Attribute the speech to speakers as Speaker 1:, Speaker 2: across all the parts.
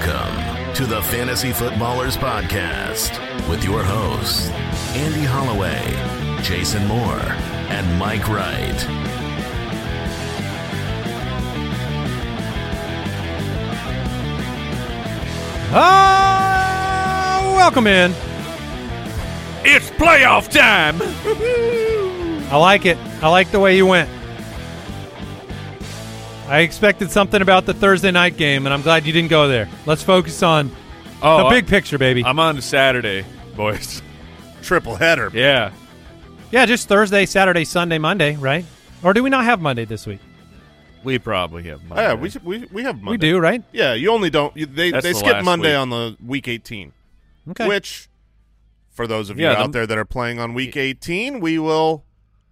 Speaker 1: Welcome to the Fantasy Footballers Podcast with your hosts, Andy Holloway, Jason Moore, and Mike Wright.
Speaker 2: Ah, welcome in.
Speaker 3: It's playoff time.
Speaker 2: I like it. I like the way you went. I expected something about the Thursday night game, and I'm glad you didn't go there. Let's focus on
Speaker 3: Oh,
Speaker 2: the big picture, baby.
Speaker 3: I'm on to Saturday, boys.
Speaker 4: triple header.
Speaker 3: Yeah.
Speaker 2: yeah, just Thursday, Saturday, Sunday, Monday, right? Or do we not have Monday this week?
Speaker 3: We probably have
Speaker 4: Oh,
Speaker 3: Monday.
Speaker 4: yeah, we, we we have Monday.
Speaker 2: We do, right?
Speaker 4: Yeah, you only don't. You, they
Speaker 3: That's
Speaker 4: they
Speaker 3: the
Speaker 4: skip Monday
Speaker 3: week.
Speaker 4: on the week 18,
Speaker 2: Okay.
Speaker 4: which for those of you
Speaker 3: Yeah,
Speaker 4: out
Speaker 3: the-
Speaker 4: there that are playing on week 18, we will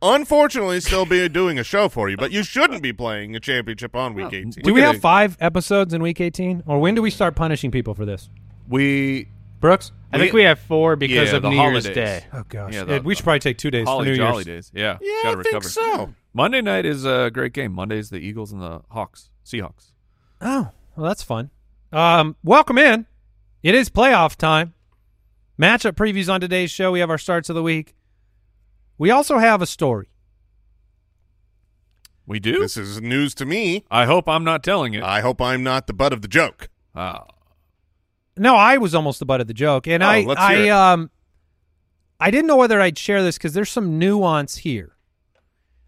Speaker 4: unfortunately still be doing a show for you. But you shouldn't be playing a championship on week 18.
Speaker 2: do we have five episodes in week 18? Or when do we start punishing people for this?
Speaker 3: We
Speaker 2: Brooks?
Speaker 5: I think we have four because
Speaker 3: yeah,
Speaker 5: of
Speaker 3: the
Speaker 5: New
Speaker 3: holidays.
Speaker 5: Year's Day.
Speaker 2: Oh, gosh.
Speaker 3: Yeah, the-
Speaker 2: we should probably take two days
Speaker 3: Holly
Speaker 2: for New
Speaker 3: Jolly
Speaker 2: Year's.
Speaker 3: days. Yeah.
Speaker 4: Yeah,
Speaker 3: Gotta
Speaker 4: I think so.
Speaker 3: Monday night is a great game. Monday's the Eagles and the Hawks. Seahawks.
Speaker 2: Oh, well, that's fun. Um, welcome in. It is playoff time. Matchup previews on today's show. We have our starts of the week. We also have a story.
Speaker 3: We do?
Speaker 4: This is news to me.
Speaker 3: I hope I'm not telling it.
Speaker 4: I hope I'm not the butt of the joke.
Speaker 3: Ah.
Speaker 2: No, I was almost the butt of the joke, and
Speaker 4: Oh,
Speaker 2: I,
Speaker 4: let's
Speaker 2: I,
Speaker 4: it.
Speaker 2: um, I didn't know whether I'd share this because there's some nuance here.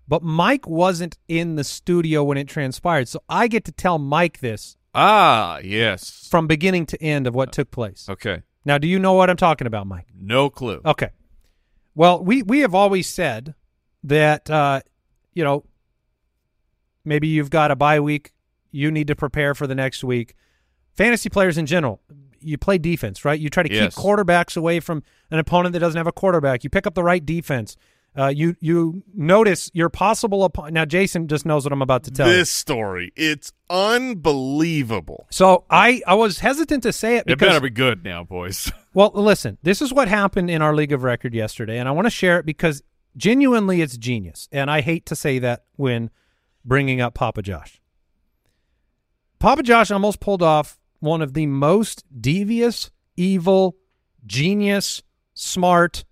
Speaker 2: But Mike wasn't in the studio when it transpired, so I get to tell Mike this
Speaker 3: ah, yes.
Speaker 2: from beginning to end of what took place.
Speaker 3: Okay.
Speaker 2: Now, do you know what I'm talking about, Mike?
Speaker 3: No clue.
Speaker 2: Okay. Well, we we have always said that uh, you know maybe you've got a bye week, you need to prepare for the next week. Fantasy players in general, you play defense, right? You try to
Speaker 3: Yes.
Speaker 2: keep quarterbacks away from an opponent that doesn't have a quarterback. You pick up the right defense. Uh, you you notice your possible opponent. Now, Jason just knows what I'm about to tell you.
Speaker 4: This story, it's unbelievable.
Speaker 2: So I I was hesitant to say it
Speaker 3: It better be good now, boys.
Speaker 2: Well, listen, this is what happened in our League of Record yesterday, and I want to share it because genuinely it's genius. And I hate to say that when bringing up Papa Josh. Papa Josh almost pulled off one of the most devious, evil, genius, smart,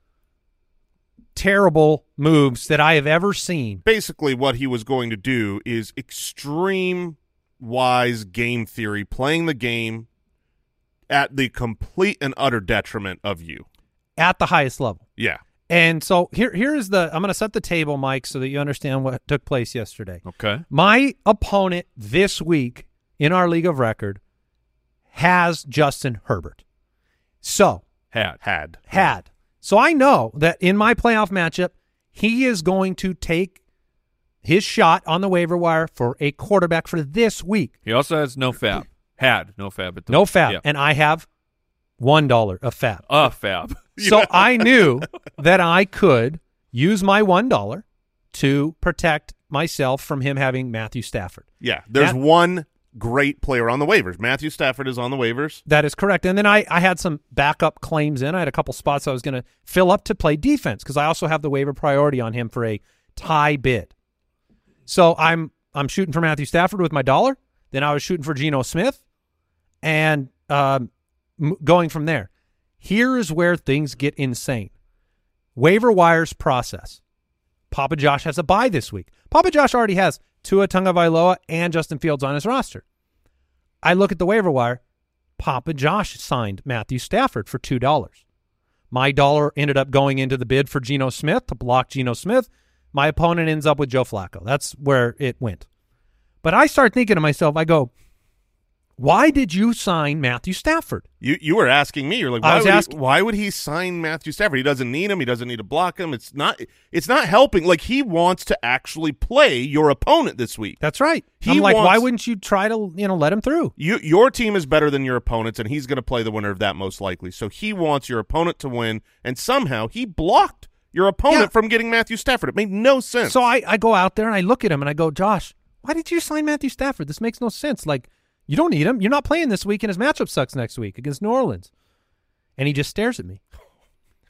Speaker 2: terrible moves that I have ever seen.
Speaker 4: Basically, what he was going to do is extreme wise game theory, playing the game at the complete and utter detriment of you.
Speaker 2: At the highest level.
Speaker 4: Yeah.
Speaker 2: And so here here is the I'm going to set the table, Mike, so that you understand what took place yesterday.
Speaker 3: Okay.
Speaker 2: My opponent this week in our league of record has Justin Herbert. So,
Speaker 3: Had.
Speaker 4: Had.
Speaker 2: had. So I know that in my playoff matchup, he is going to take his shot on the waiver wire for a quarterback for this week.
Speaker 3: He also has no fab. Had no fab at the
Speaker 2: No fab.
Speaker 3: Yeah.
Speaker 2: And I have $1 of fab.
Speaker 3: a fab.
Speaker 2: So I knew that I could use my $1 to protect myself from him having Matthew Stafford.
Speaker 4: Yeah. There's
Speaker 2: That-
Speaker 4: one great player on the waivers. Matthew Stafford is on the waivers.
Speaker 2: That is correct. And then I, I had some backup claims in. I had a couple spots I was going to fill up to play defense because I also have the waiver priority on him for a tie bid. So I'm I'm shooting for Matthew Stafford with my dollar. Then I was shooting for Geno Smith, and um, going from there. Here is where things get insane. Waiver wires process. Papa Josh has a buy this week. Papa Josh already has Tua Tagovailoa and Justin Fields on his roster. I look at the waiver wire. Papa Josh signed Matthew Stafford for two dollars. My dollar ended up going into the bid for Geno Smith to block Geno Smith. My opponent ends up with Joe Flacco. That's where it went. But I start thinking to myself, I go, why did you sign Matthew Stafford?
Speaker 4: You you were asking me. You're like,
Speaker 2: I
Speaker 4: why
Speaker 2: was
Speaker 4: would,
Speaker 2: asking-
Speaker 4: he, why would he sign Matthew Stafford? He doesn't need him. He doesn't need to block him. It's not. It's not helping. Like he wants to actually play your opponent this week.
Speaker 2: That's right.
Speaker 4: He
Speaker 2: I'm like, why wouldn't you try to, you know, let him through?
Speaker 4: You your team is better than your opponent's, and he's going to play the winner of that most likely. So he wants your opponent to win, and somehow he blocked your opponent
Speaker 2: Yeah.
Speaker 4: from getting Matthew Stafford. It made no sense.
Speaker 2: So I, I go out there and I look at him and I go, Josh, why did you sign Matthew Stafford? This makes no sense. Like, you don't need him. You're not playing this week, and his matchup sucks next week against New Orleans. And he just stares at me.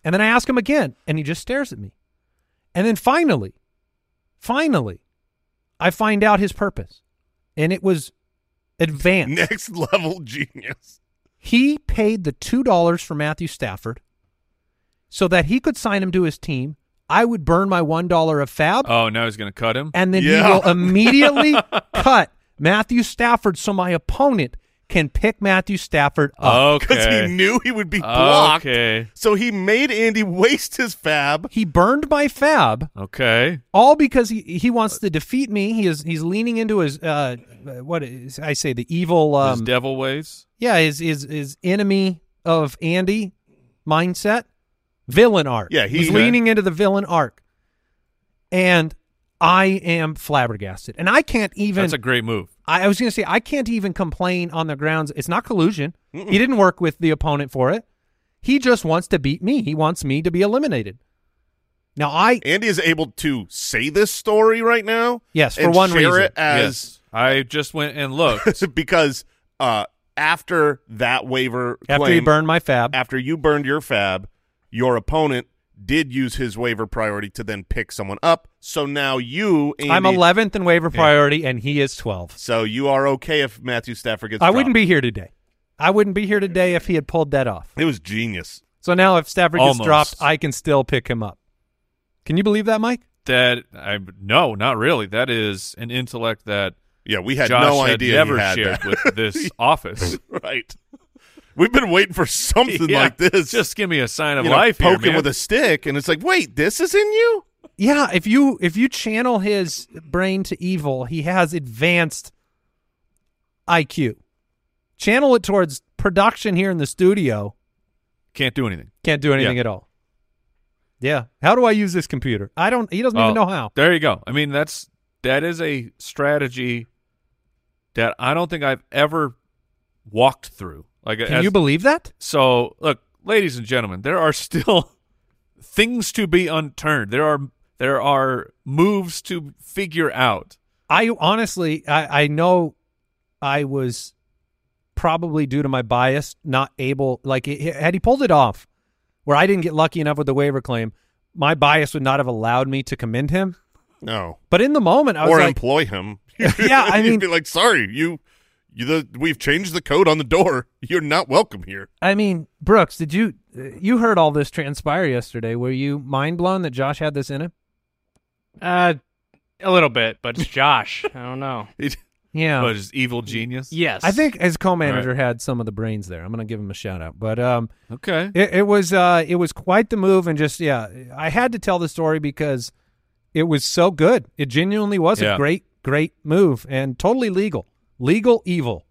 Speaker 2: And then I ask him again, and he just stares at me. And then finally, finally, I find out his purpose. And it was advanced.
Speaker 4: next level genius.
Speaker 2: He paid the $2 for Matthew Stafford so that he could sign him to his team. I would burn my $1 of fab.
Speaker 3: Oh, now he's going to cut him.
Speaker 2: and then
Speaker 4: Yeah.
Speaker 2: he will immediately cut Matthew Stafford so my opponent can pick Matthew Stafford up.
Speaker 4: Because
Speaker 3: Okay.
Speaker 4: he knew he would be blocked.
Speaker 3: Okay.
Speaker 4: So he made Andy waste his fab.
Speaker 2: He burned my fab
Speaker 3: Okay.
Speaker 2: all because he he wants to defeat me. He is he's leaning into his uh what is I say the evil
Speaker 3: His
Speaker 2: um
Speaker 3: devil ways.
Speaker 2: yeah his his his enemy of Andy mindset villain arc.
Speaker 4: Yeah, he-
Speaker 2: he's leaning into the villain arc, and I am flabbergasted, and I can't even.
Speaker 3: That's a great move.
Speaker 2: I, I was going to say I can't even complain on the grounds it's not collusion. He didn't work with the opponent for it. He just wants to beat me. He wants me to be eliminated. Now I
Speaker 4: Andy is able to say this story right now.
Speaker 2: Yes, for
Speaker 4: and
Speaker 2: one
Speaker 4: share
Speaker 2: reason.
Speaker 4: it as
Speaker 3: yes. I just went and looked.
Speaker 4: because uh, after that waiver
Speaker 2: after
Speaker 4: claim,
Speaker 2: he burned my fab.
Speaker 4: after you burned your fab, your opponent did use his waiver priority to then pick someone up. So now you, Andy,
Speaker 2: I'm 11th in waiver priority, and he is 12th.
Speaker 4: So you are okay if Matthew Stafford gets.
Speaker 2: I wouldn't be here today. I wouldn't be here today if he had pulled that off.
Speaker 4: It was genius.
Speaker 2: So now, if Stafford gets dropped, I can still pick him up. Can you believe that, Mike?
Speaker 3: that I no, not really. That is an intellect that
Speaker 4: Yeah, we had
Speaker 3: Josh
Speaker 4: no
Speaker 3: had
Speaker 4: idea
Speaker 3: never
Speaker 4: he had
Speaker 3: shared
Speaker 4: that.
Speaker 3: with this office.
Speaker 4: right. We've been waiting for something
Speaker 3: Yeah,
Speaker 4: like this.
Speaker 3: Just give me a sign of
Speaker 4: you know,
Speaker 3: life. here,
Speaker 4: poking
Speaker 3: man.
Speaker 4: with a stick, and it's like, wait, this is in you.
Speaker 2: Yeah, if you if you channel his brain to evil, he has advanced IQ. Channel it towards production here in the studio.
Speaker 3: Can't do anything.
Speaker 2: Can't do anything
Speaker 3: Yeah.
Speaker 2: at all. Yeah. How do I use this computer? I don't. He doesn't even
Speaker 3: Oh,
Speaker 2: know how.
Speaker 3: There you go. I mean, that's that is a strategy that I don't think I've ever walked through. Like,
Speaker 2: Can
Speaker 3: as-
Speaker 2: you believe that?
Speaker 3: So, look, ladies and gentlemen, there are still things to be unturned. There are there are moves to figure out.
Speaker 2: I honestly, I, I know I was probably due to my bias not able. Like, it, had he pulled it off, where I didn't get lucky enough with the waiver claim, my bias would not have allowed me to commend him.
Speaker 4: No,
Speaker 2: But in the moment, I was
Speaker 4: or
Speaker 2: like,
Speaker 4: employ him.
Speaker 2: Yeah, I
Speaker 4: You'd
Speaker 2: mean-
Speaker 4: be like, sorry, you, you. The we've changed the code on the door. You're not welcome here.
Speaker 2: I mean, Brooks, did you you heard all this transpire yesterday? Were you mind blown that Josh had this in him?
Speaker 5: Uh, a little bit, but it's Josh. I don't know.
Speaker 3: It,
Speaker 2: Yeah,
Speaker 3: But his evil genius.
Speaker 5: Yes,
Speaker 2: I think his co-manager had some of the brains there. I'm going to give him a shout out, but um,
Speaker 3: Okay.
Speaker 2: it, it was uh, it was quite the move, and just yeah, I had to tell the story because it was so good. It genuinely was a great, great move and totally legal. Legal evil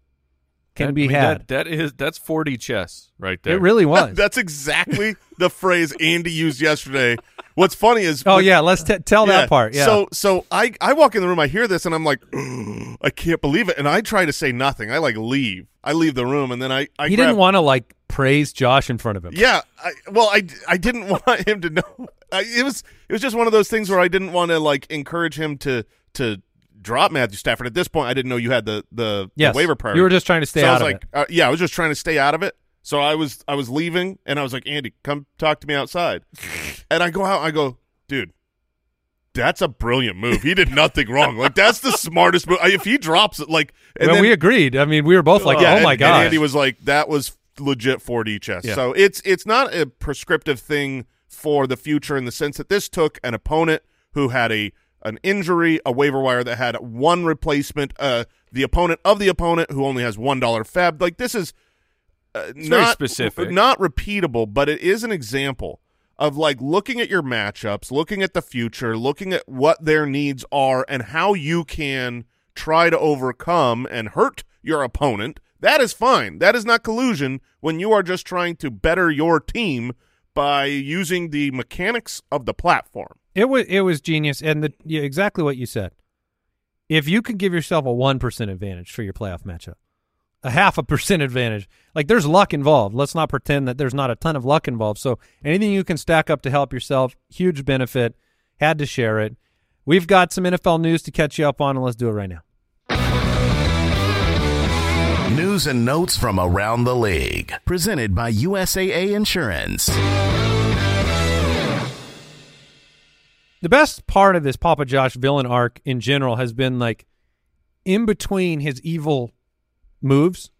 Speaker 2: can
Speaker 3: That-
Speaker 2: be
Speaker 3: I mean,
Speaker 2: had.
Speaker 3: That, that is that's 4D chess right there.
Speaker 2: it really was.
Speaker 4: That's exactly the phrase Andy used yesterday. What's funny is,
Speaker 2: oh
Speaker 4: when-
Speaker 2: yeah, let's t- tell
Speaker 4: Yeah,
Speaker 2: that part. Yeah.
Speaker 4: So so I I walk in the room, I hear this, and I'm like, I can't believe it, and I try to say nothing. I like leave. I leave the room, and then I I
Speaker 2: he
Speaker 4: grab-
Speaker 2: didn't want to like praise Josh in front of him.
Speaker 4: Yeah, I, well, I, I didn't want him to know. I, it was it was just one of those things where I didn't want to like encourage him to to drop Matthew Stafford. At this point, I didn't know you had the the,
Speaker 2: Yes.
Speaker 4: the waiver priority.
Speaker 2: You were just trying to stay
Speaker 4: so I
Speaker 2: out
Speaker 4: was
Speaker 2: of
Speaker 4: like,
Speaker 2: it.
Speaker 4: Uh, yeah, I was just trying to stay out of it. So I was I was leaving, and I was like, Andy, come talk to me outside. and I go out, I go, dude, that's a brilliant move. He did nothing wrong. Like that's the smartest move. If he drops it, like, and
Speaker 2: well,
Speaker 4: then,
Speaker 2: we agreed. I mean, we were both like,
Speaker 4: yeah,
Speaker 2: "Oh
Speaker 4: and-
Speaker 2: my
Speaker 4: and
Speaker 2: god!"
Speaker 4: Andy was like, that was legit 4D chess.
Speaker 2: Yeah.
Speaker 4: So it's it's not a prescriptive thing for the future in the sense that this took an opponent who had a an injury, a waiver wire that had one replacement, uh, the opponent of the opponent who only has one dollar fab. Like this is uh, not
Speaker 3: specific.
Speaker 4: not repeatable, but it is an example of like looking at your matchups, looking at the future, looking at what their needs are, and how you can try to overcome and hurt your opponent. That is fine. That is not collusion when you are just trying to better your team by using the mechanics of the platform.
Speaker 2: It was it was genius, and the yeah, exactly what you said. If you could give yourself a one percent advantage for your playoff matchup, a half a percent advantage, like there's luck involved. Let's not pretend that there's not a ton of luck involved. So anything you can stack up to help yourself, huge benefit. Had to share it. We've got some NFL news to catch you up on, and let's do it right now.
Speaker 1: News and notes from around the league. Presented by USAA Insurance.
Speaker 2: The best part of this Papa Josh villain arc in general has been like in between his evil moves,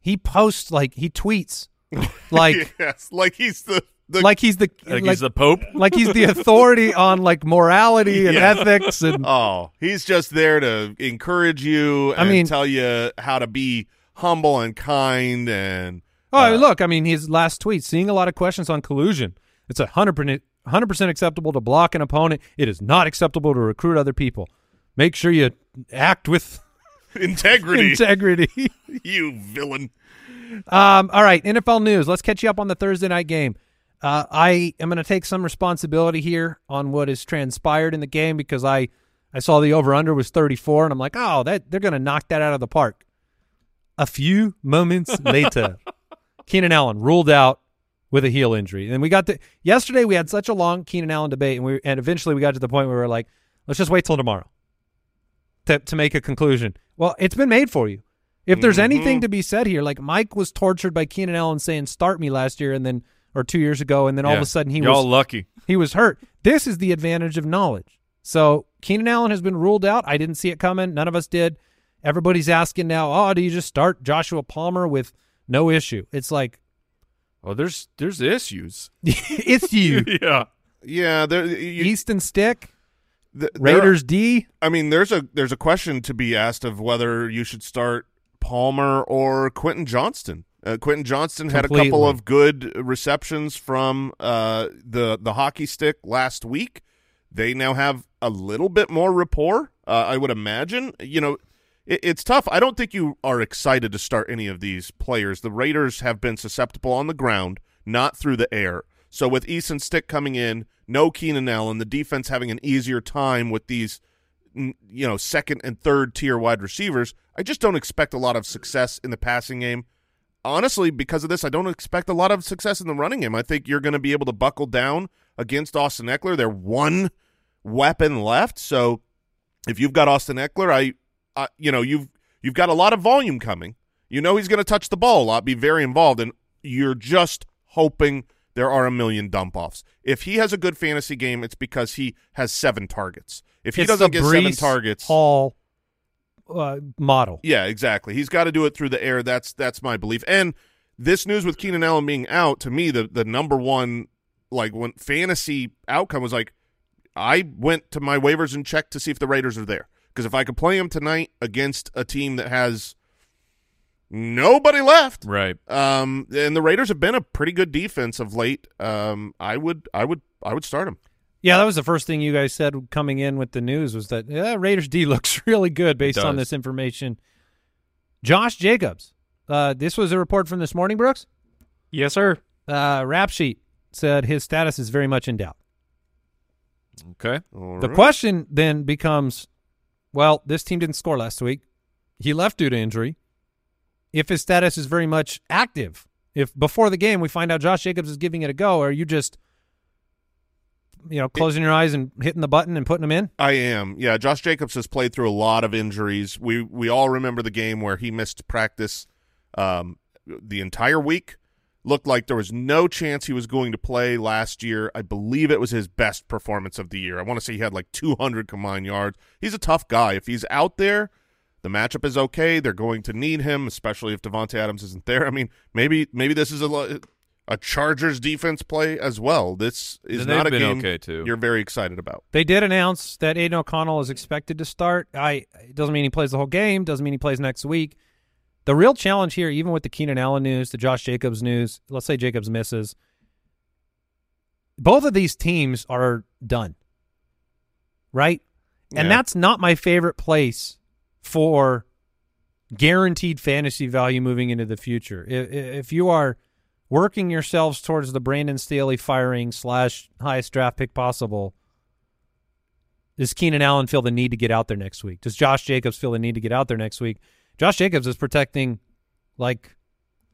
Speaker 2: he posts like he tweets like
Speaker 4: yes, like he's the, the
Speaker 2: like he's the
Speaker 3: Like,
Speaker 2: like,
Speaker 3: he's the Pope.
Speaker 2: like he's the authority on like morality and
Speaker 4: Yeah.
Speaker 2: ethics and
Speaker 4: Oh, he's just there to encourage you
Speaker 2: I mean-
Speaker 4: tell you how to be humble and kind and
Speaker 2: oh
Speaker 4: uh,
Speaker 2: look, I mean his last tweet seeing a lot of questions on collusion. It's a hundred percent hundred percent acceptable to block an opponent. It is not acceptable to recruit other people. Make sure you act with
Speaker 4: integrity.
Speaker 2: integrity.
Speaker 4: you villain.
Speaker 2: Um, all right, NFL news. Let's catch you up on the Thursday night game. Uh, I am going to take some responsibility here on what has transpired in the game because I, I saw the over under was 34, and I'm like, oh, that they're going to knock that out of the park. A few moments later, Keenan Allen ruled out with a heel injury, and we got to yesterday. We had such a long Keenan Allen debate, and we and eventually we got to the point where we were like, let's just wait till tomorrow to to make a conclusion. Well, it's been made for you. If there's mm-hmm. anything to be said here, like Mike was tortured by Keenan Allen saying start me last year and then or two years ago, and then all of a sudden he
Speaker 3: Y'all
Speaker 2: was
Speaker 3: lucky.
Speaker 2: he was hurt. This is the advantage of knowledge. So Keenan Allen has been ruled out. I didn't see it coming. None of us did. Everybody's asking now, oh, do you just start Joshua Palmer with no issue? It's like
Speaker 3: Well, there's there's issues.
Speaker 2: it's you.
Speaker 3: yeah.
Speaker 4: Yeah, there. You,
Speaker 2: Easton Stick,
Speaker 4: th- there-
Speaker 2: Raiders D.
Speaker 4: I mean, there's a there's a question to be asked of whether you should start Palmer or Quentin Johnston. Uh, Quentin Johnston had a couple of good receptions from uh, the the hockey stick last week. They now have a little bit more rapport. Uh, I would imagine. You know, it, it's tough. I don't think you are excited to start any of these players. The Raiders have been susceptible on the ground, not through the air. So with Easton Stick coming in, no Keenan Allen, the defense having an easier time with these you know, second and third tier wide receivers. I just don't expect a lot of success in the passing game. Honestly, because of this, I don't expect a lot of success in the running game. I think you're going to be able to buckle down against Austin Ekeler. They're one weapon left, so if you've got Austin Ekeler, I, You know, you've you've got a lot of volume coming. You know he's going to touch the ball a lot, be very involved, and you're just hoping there are a million dump offs. If he has a good fantasy game, it's because he has seven targets. If he
Speaker 2: It's
Speaker 4: doesn't get seven targets,
Speaker 2: Hall uh, model.
Speaker 4: yeah, exactly. He's got to do it through the air. That's that's my belief. And this news with Keenan Allen being out, to me, the the number one like when fantasy outcome was like, I went to my waivers and checked to see if the Raiders are there because if I could play him tonight against a team that has nobody left,
Speaker 3: Right.
Speaker 4: um, and the Raiders have been a pretty good defense of late. Um, I would I would I would start him.
Speaker 2: Yeah, that was the first thing you guys said coming in with the news was that yeah, Raiders D looks really good based on this information. Josh Jacobs. Uh, this was a report from this morning, Brooks.
Speaker 5: Yes, sir.
Speaker 2: Uh, rap sheet said his status is very much in doubt.
Speaker 3: Okay.
Speaker 4: All
Speaker 2: The
Speaker 4: right.
Speaker 2: question then becomes, well, this team didn't score last week. He left due to injury. If his status is very much active, if before the game we find out Josh Jacobs is giving it a go, are you just you know, closing your eyes and hitting the button and putting them in?
Speaker 4: I am. Yeah, Josh Jacobs has played through a lot of injuries. We we all remember the game where he missed practice um, the entire week. Looked like there was no chance he was going to play last year. I believe it was his best performance of the year. I want to say he had like 200 combined yards. He's a tough guy. If he's out there, the matchup is okay. They're going to need him, especially if Davante Adams isn't there. I mean, maybe maybe this is a a Chargers defense play as well. This is not a game
Speaker 3: okay, too.
Speaker 4: you're very excited about.
Speaker 2: They did announce that Aidan O'Connell is expected to start. I it doesn't mean he plays the whole game. Doesn't mean he plays next week. The real challenge here, even with the Keenan Allen news, the Josh Jacobs news. Let's say Jacobs misses. Both of these teams are done, right? And that's not my favorite place for guaranteed fantasy value moving into the future. If, if you are working yourselves towards the Brandon Staley firing slash highest draft pick possible, does Keenan Allen feel the need to get out there next week? Does Josh Jacobs feel the need to get out there next week? Josh Jacobs is protecting like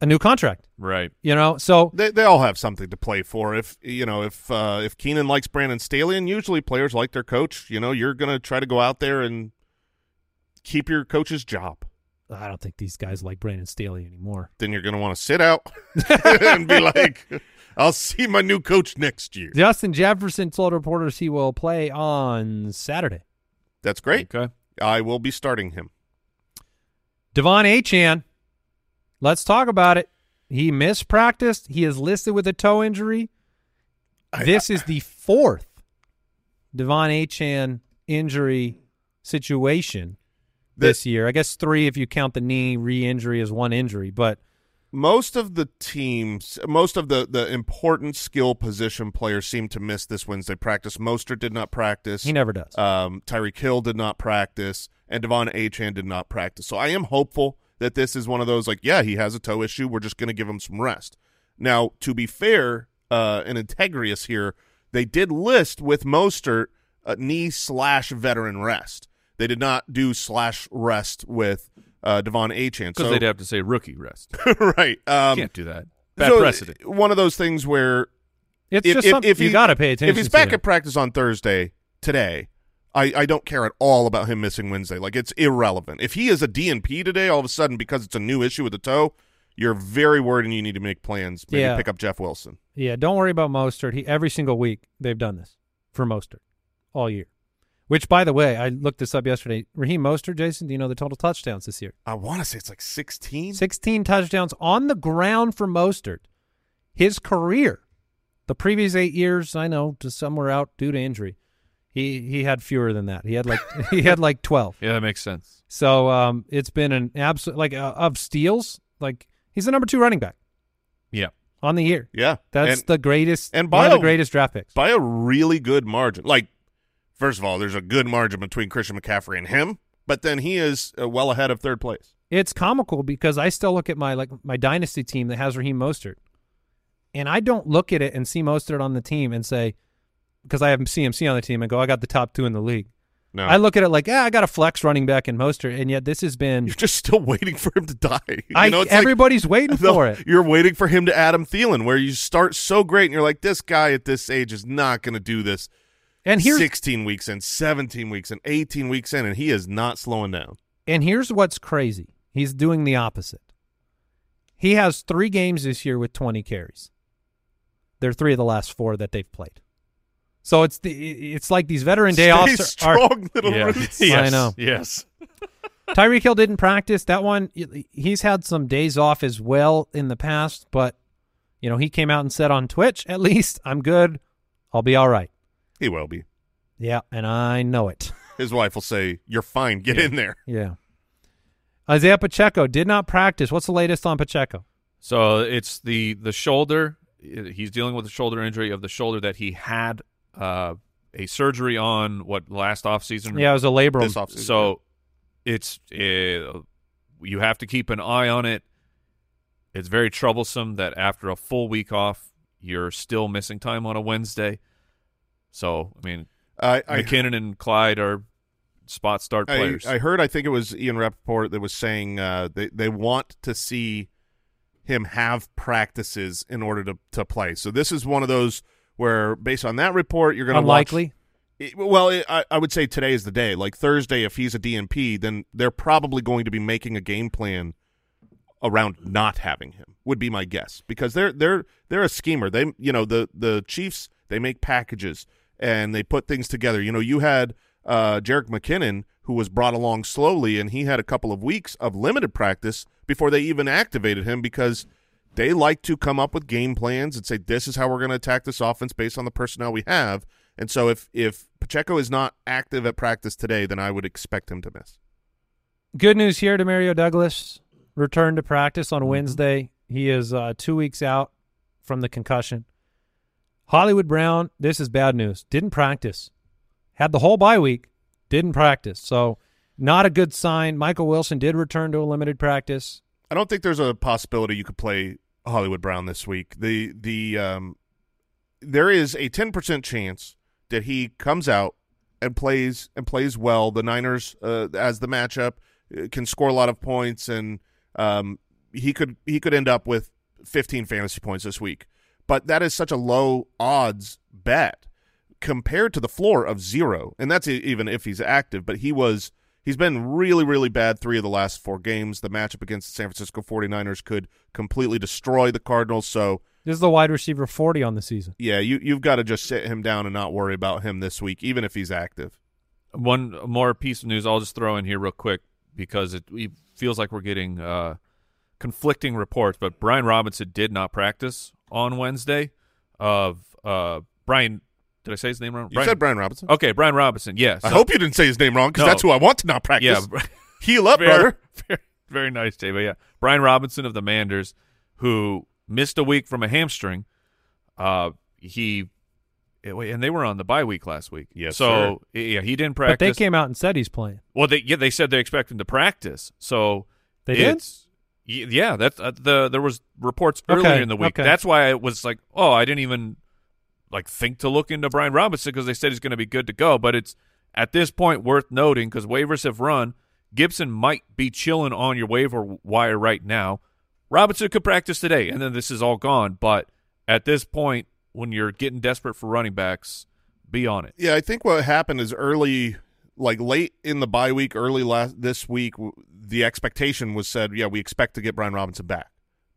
Speaker 2: a new contract,
Speaker 3: Right.
Speaker 2: you know? So
Speaker 4: They they all have something to play for. If you know if uh, if Keenan likes Brandon Staley, and usually players like their coach, you know, you're gonna try to go out there and keep your coach's job.
Speaker 2: I don't think these guys like Brandon Staley anymore.
Speaker 4: Then you're gonna want to sit out and be like, "I'll see my new coach next year."
Speaker 2: Justin Jefferson told reporters he will play on Saturday.
Speaker 4: That's great.
Speaker 3: Okay.
Speaker 4: I will be starting him.
Speaker 2: De'Von Achane, let's talk about it. He missed practice. He is listed with a toe injury. This is the fourth De'Von Achane injury situation this year. I guess three if you count the knee re-injury as one injury, but
Speaker 4: Most of the teams, most of the the important skill position players seem to miss this Wednesday practice. Mostert did not practice.
Speaker 2: he never does.
Speaker 4: Um, Tyreek Hill did not practice, and De'Von Achane did not practice. So I am hopeful that this is one of those like, yeah, he has a toe issue. We're just going to give him some rest. Now, to be fair uh, and integrious here, they did list with Mostert uh, knee slash veteran rest. They did not do slash rest with uh, De'Von Achane.
Speaker 3: Because
Speaker 4: So
Speaker 3: they'd have to say rookie rest.
Speaker 4: right. Um,
Speaker 3: Can't do that. Bad
Speaker 4: so
Speaker 3: precedent.
Speaker 4: One of those things where
Speaker 2: it's
Speaker 4: if-
Speaker 2: just
Speaker 4: if- if
Speaker 2: you got to pay attention
Speaker 4: if he's back at practice on Thursday today, I, I don't care at all about him missing Wednesday. Like it's irrelevant. If he is a DNP today, all of a sudden because it's a new issue with the toe, you're very worried and you need to make plans. Maybe
Speaker 2: Yeah.
Speaker 4: pick up Jeff Wilson.
Speaker 2: Yeah, don't worry about Mostert. He every single week they've done this for Mostert all year. Which, by the way, I looked this up yesterday. Raheem Mostert, Jason, do you know the total touchdowns this year?
Speaker 4: I want to say it's like 16.
Speaker 2: 16 touchdowns on the ground for Mostert. His career, the previous eight years, I know, just somewhere out due to injury. He he had fewer than that. He had like he had like 12.
Speaker 3: Yeah, that makes sense.
Speaker 2: So um, it's been an absolute like uh, of steals. Like he's the number two running back
Speaker 3: Yeah.
Speaker 2: on the year.
Speaker 4: Yeah.
Speaker 2: That's
Speaker 4: and
Speaker 2: the greatest
Speaker 4: and
Speaker 2: one of
Speaker 4: bio-
Speaker 2: the greatest draft picks.
Speaker 4: by a really good margin. Like, first of all, there's a good margin between Christian McCaffrey and him, but then he is uh, well ahead of third place.
Speaker 2: It's comical because I still look at my like my dynasty team that has Raheem Mostert, and I don't look at it and see Mostert on the team and say because I have CMC on the team and go I got the top two in the league.
Speaker 4: No.
Speaker 2: I look at it like yeah I got a flex running back in Mostert, and yet this has been
Speaker 4: You're just still waiting for him to die. You know, it's like-
Speaker 2: everybody's waiting for it.
Speaker 4: You're waiting for him to Adam Thielen, where you start so great and you're like, this guy at this age is not going to do this.
Speaker 2: And here's
Speaker 4: 16 weeks in, 17 weeks in, 18 weeks in, and he is not slowing down.
Speaker 2: and here's what's crazy. He's doing the opposite. He has three games this year with 20 carries. They're three of the last four that they've played. So it's the it's like these veteran day
Speaker 4: Stay
Speaker 2: offs are,
Speaker 4: strong, little
Speaker 3: Yeah.
Speaker 4: roots.
Speaker 3: yes.
Speaker 2: I know.
Speaker 3: Yes.
Speaker 2: Tyreek Hill didn't practice that one. He's had some days off as well in the past, but you know he came out and said on Twitch, "At least I'm good. I'll be all right."
Speaker 4: He will be.
Speaker 2: Yeah, and I know it.
Speaker 4: His wife will say, "You're fine. Get in there."
Speaker 2: Yeah. Isaiah Pacheco did not practice. What's the latest on Pacheco?
Speaker 3: So it's the the shoulder. He's dealing with a shoulder injury of the shoulder that he had uh, a surgery on. What last off season?
Speaker 2: Yeah, it was a labrum.
Speaker 4: This offseason.
Speaker 3: So it's uh, you have to keep an eye on it. It's very troublesome that after a full week off, you're still missing time on a Wednesday. So I mean,
Speaker 4: I, I,
Speaker 3: McKinnon and Clyde are spot start
Speaker 4: I,
Speaker 3: players.
Speaker 4: I heard, I think it was Ian Rapoport that was saying uh, they, they want to see him have practices in order to, to play. So this is one of those where based on that report, you're going to
Speaker 2: Unlikely.
Speaker 4: It- Well, it, I, I would say today is the day. Like Thursday, if he's a DNP, then they're probably going to be making a game plan around not having him. Would be my guess because they're they're they're a schemer. They you know the the Chiefs they make packages and they put things together. You know, you had uh, Jerick McKinnon who was brought along slowly, and he had a couple of weeks of limited practice before they even activated him because they like to come up with game plans and say this is how we're going to attack this offense based on the personnel we have. And so if if Pacheco is not active at practice today, then I would expect him to miss.
Speaker 2: Good news here. DeMario Douglas returned to practice
Speaker 4: Mm-hmm.
Speaker 2: on Wednesday. He is uh, two weeks out from the concussion. Hollywood Brown, this is bad news. Didn't practice. Had the whole bye week. Didn't practice. So not a good sign. Michael Wilson did return to a limited practice.
Speaker 4: I don't think there's a possibility you could play Hollywood Brown this week. The the um, there is a ten percent chance that he comes out and plays and plays well. The Niners, uh, as the matchup, uh, can score a lot of points, and um, he could he could end up with 15 fantasy points this week. But that is such a low odds bet compared to the floor of zero, and that's e- even if he's active. But he was he's been really really bad three of the last four games. The matchup against the San Francisco 49ers could completely destroy the Cardinals. So
Speaker 2: This is the wide receiver 40 on the season.
Speaker 4: yeah, you you've got to just sit him down and not worry about him this week, even if he's active.
Speaker 3: One more piece of news I'll just throw in here real quick because it, it feels like we're getting uh, conflicting reports. But Brian Robinson did not practice on Wednesday. Of uh, Brian, did I say his name wrong?
Speaker 4: You said Brian Robinson.
Speaker 3: Okay, Brian Robinson. Yes.
Speaker 4: I hope you didn't say his name wrong because
Speaker 3: No.
Speaker 4: that's who I want to not practice.
Speaker 3: Yeah,
Speaker 4: heal up,
Speaker 3: very,
Speaker 4: brother.
Speaker 3: Very, very nice, Jay. But yeah, Brian Robinson of the Manders, who missed a week from a hamstring. Uh, he, wait, and they were on the bye week last week.
Speaker 4: Yes,
Speaker 3: so yeah, he didn't
Speaker 2: But
Speaker 3: practice.
Speaker 2: they came out and said he's playing.
Speaker 3: Well, they yeah, they said they expect him to practice. So
Speaker 2: They did?
Speaker 3: It's, y- Yeah, that's uh, the there was reports
Speaker 2: Okay,
Speaker 3: earlier in the week.
Speaker 2: okay.
Speaker 3: That's why I was like, oh, I didn't even like think to look into Brian Robinson because they said he's going to be good to go. But it's at this point worth noting because waivers have run. Gibson might be chilling on your waiver wire right now. Robinson could practice today, and then this is all gone. But at this point, when you're getting desperate for running backs, be on it.
Speaker 4: Yeah, I think what happened is early, like late in the bye week, early last this week, the expectation was said, yeah, we expect to get Brian Robinson back.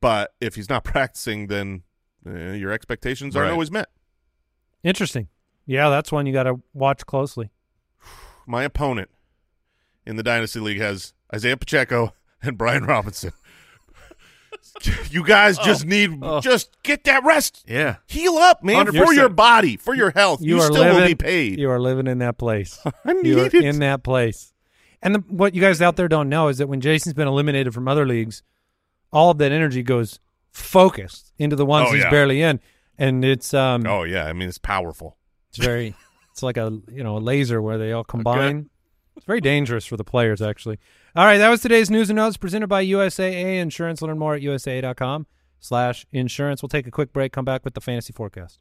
Speaker 4: But if he's not practicing, then eh, your expectations aren't
Speaker 3: Right.
Speaker 4: always met.
Speaker 2: Interesting. Yeah, that's one you got to watch closely.
Speaker 4: My opponent in the Dynasty League has Isaiah Pacheco and Brian Robinson. you guys just need
Speaker 3: oh.
Speaker 4: just get that rest.
Speaker 3: Yeah.
Speaker 4: Heal up, man, for
Speaker 3: 100%.
Speaker 4: your body, for your health. You,
Speaker 2: are
Speaker 4: still
Speaker 2: living,
Speaker 4: will be paid.
Speaker 2: You are living in that place.
Speaker 4: I need
Speaker 2: you are
Speaker 4: it.
Speaker 2: in that place. And the, what you guys out there don't know is that when Jason's been eliminated from other leagues, all of that energy goes focused into the ones
Speaker 4: Oh,
Speaker 2: he's
Speaker 4: yeah.
Speaker 2: barely in, and it's um,
Speaker 4: oh yeah, I mean it's powerful.
Speaker 2: it's very, it's like a you know a laser where they all combine. It's very dangerous for the players, actually. All right, that was today's news and notes presented by USAA Insurance. Learn more at usaa.com slash insurance. We'll take a quick break, come back with the fantasy forecast.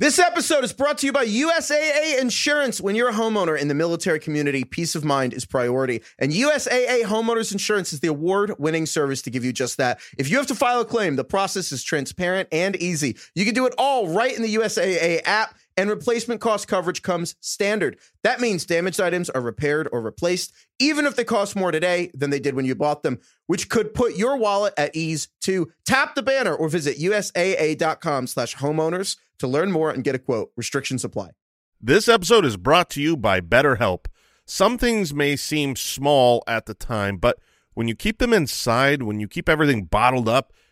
Speaker 6: This episode is brought to you by USAA Insurance. When you're a homeowner in the military community, peace of mind is priority. And USAA Homeowners Insurance is the award winning service to give you just that. If you have to file a claim, the process is transparent and easy. You can do it all right in the USAA app, and replacement cost coverage comes standard. That means damaged items are repaired or replaced, even if they cost more today than they did when you bought them, which could put your wallet at ease too. Tap the banner or visit USAA.com slash homeowners to learn more and get a quote. Restrictions apply.
Speaker 4: This episode is brought to you by BetterHelp. Some things may seem small at the time, but when you keep them inside, when you keep everything bottled up,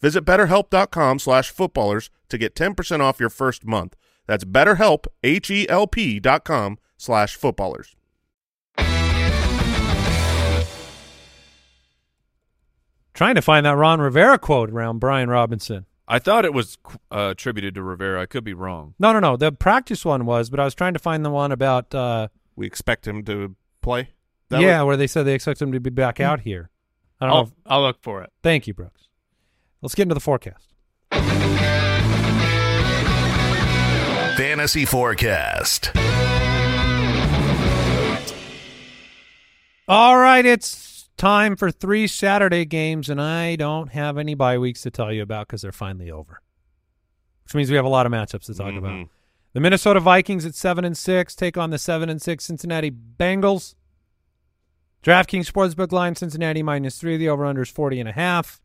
Speaker 4: Visit betterhelp.com slash footballers to get 10% off your first month. That's betterhelp, H-E-L-P dot com slash footballers.
Speaker 2: Trying to find that Ron Rivera quote around Brian Robinson.
Speaker 3: I thought it was uh, attributed to Rivera. I could be wrong.
Speaker 2: No, no, no. The practice one was, but I was trying to find the one about. Uh,
Speaker 4: We expect him to play? That
Speaker 2: yeah,
Speaker 4: was-
Speaker 2: where they said they expect him to be back out here. I don't.
Speaker 5: I'll,
Speaker 2: if-
Speaker 5: I'll look for it.
Speaker 2: thank you, Brooks. Let's get into the forecast.
Speaker 1: Fantasy Forecast.
Speaker 2: All right, it's time for three Saturday games, and I don't have any bye weeks to tell you about because they're finally over. Which means we have a lot of matchups to talk about.
Speaker 4: Mhm.
Speaker 2: The Minnesota Vikings at seven and six take on the seven and six Cincinnati Bengals. DraftKings Sportsbook line Cincinnati minus three. The over under is forty and a half.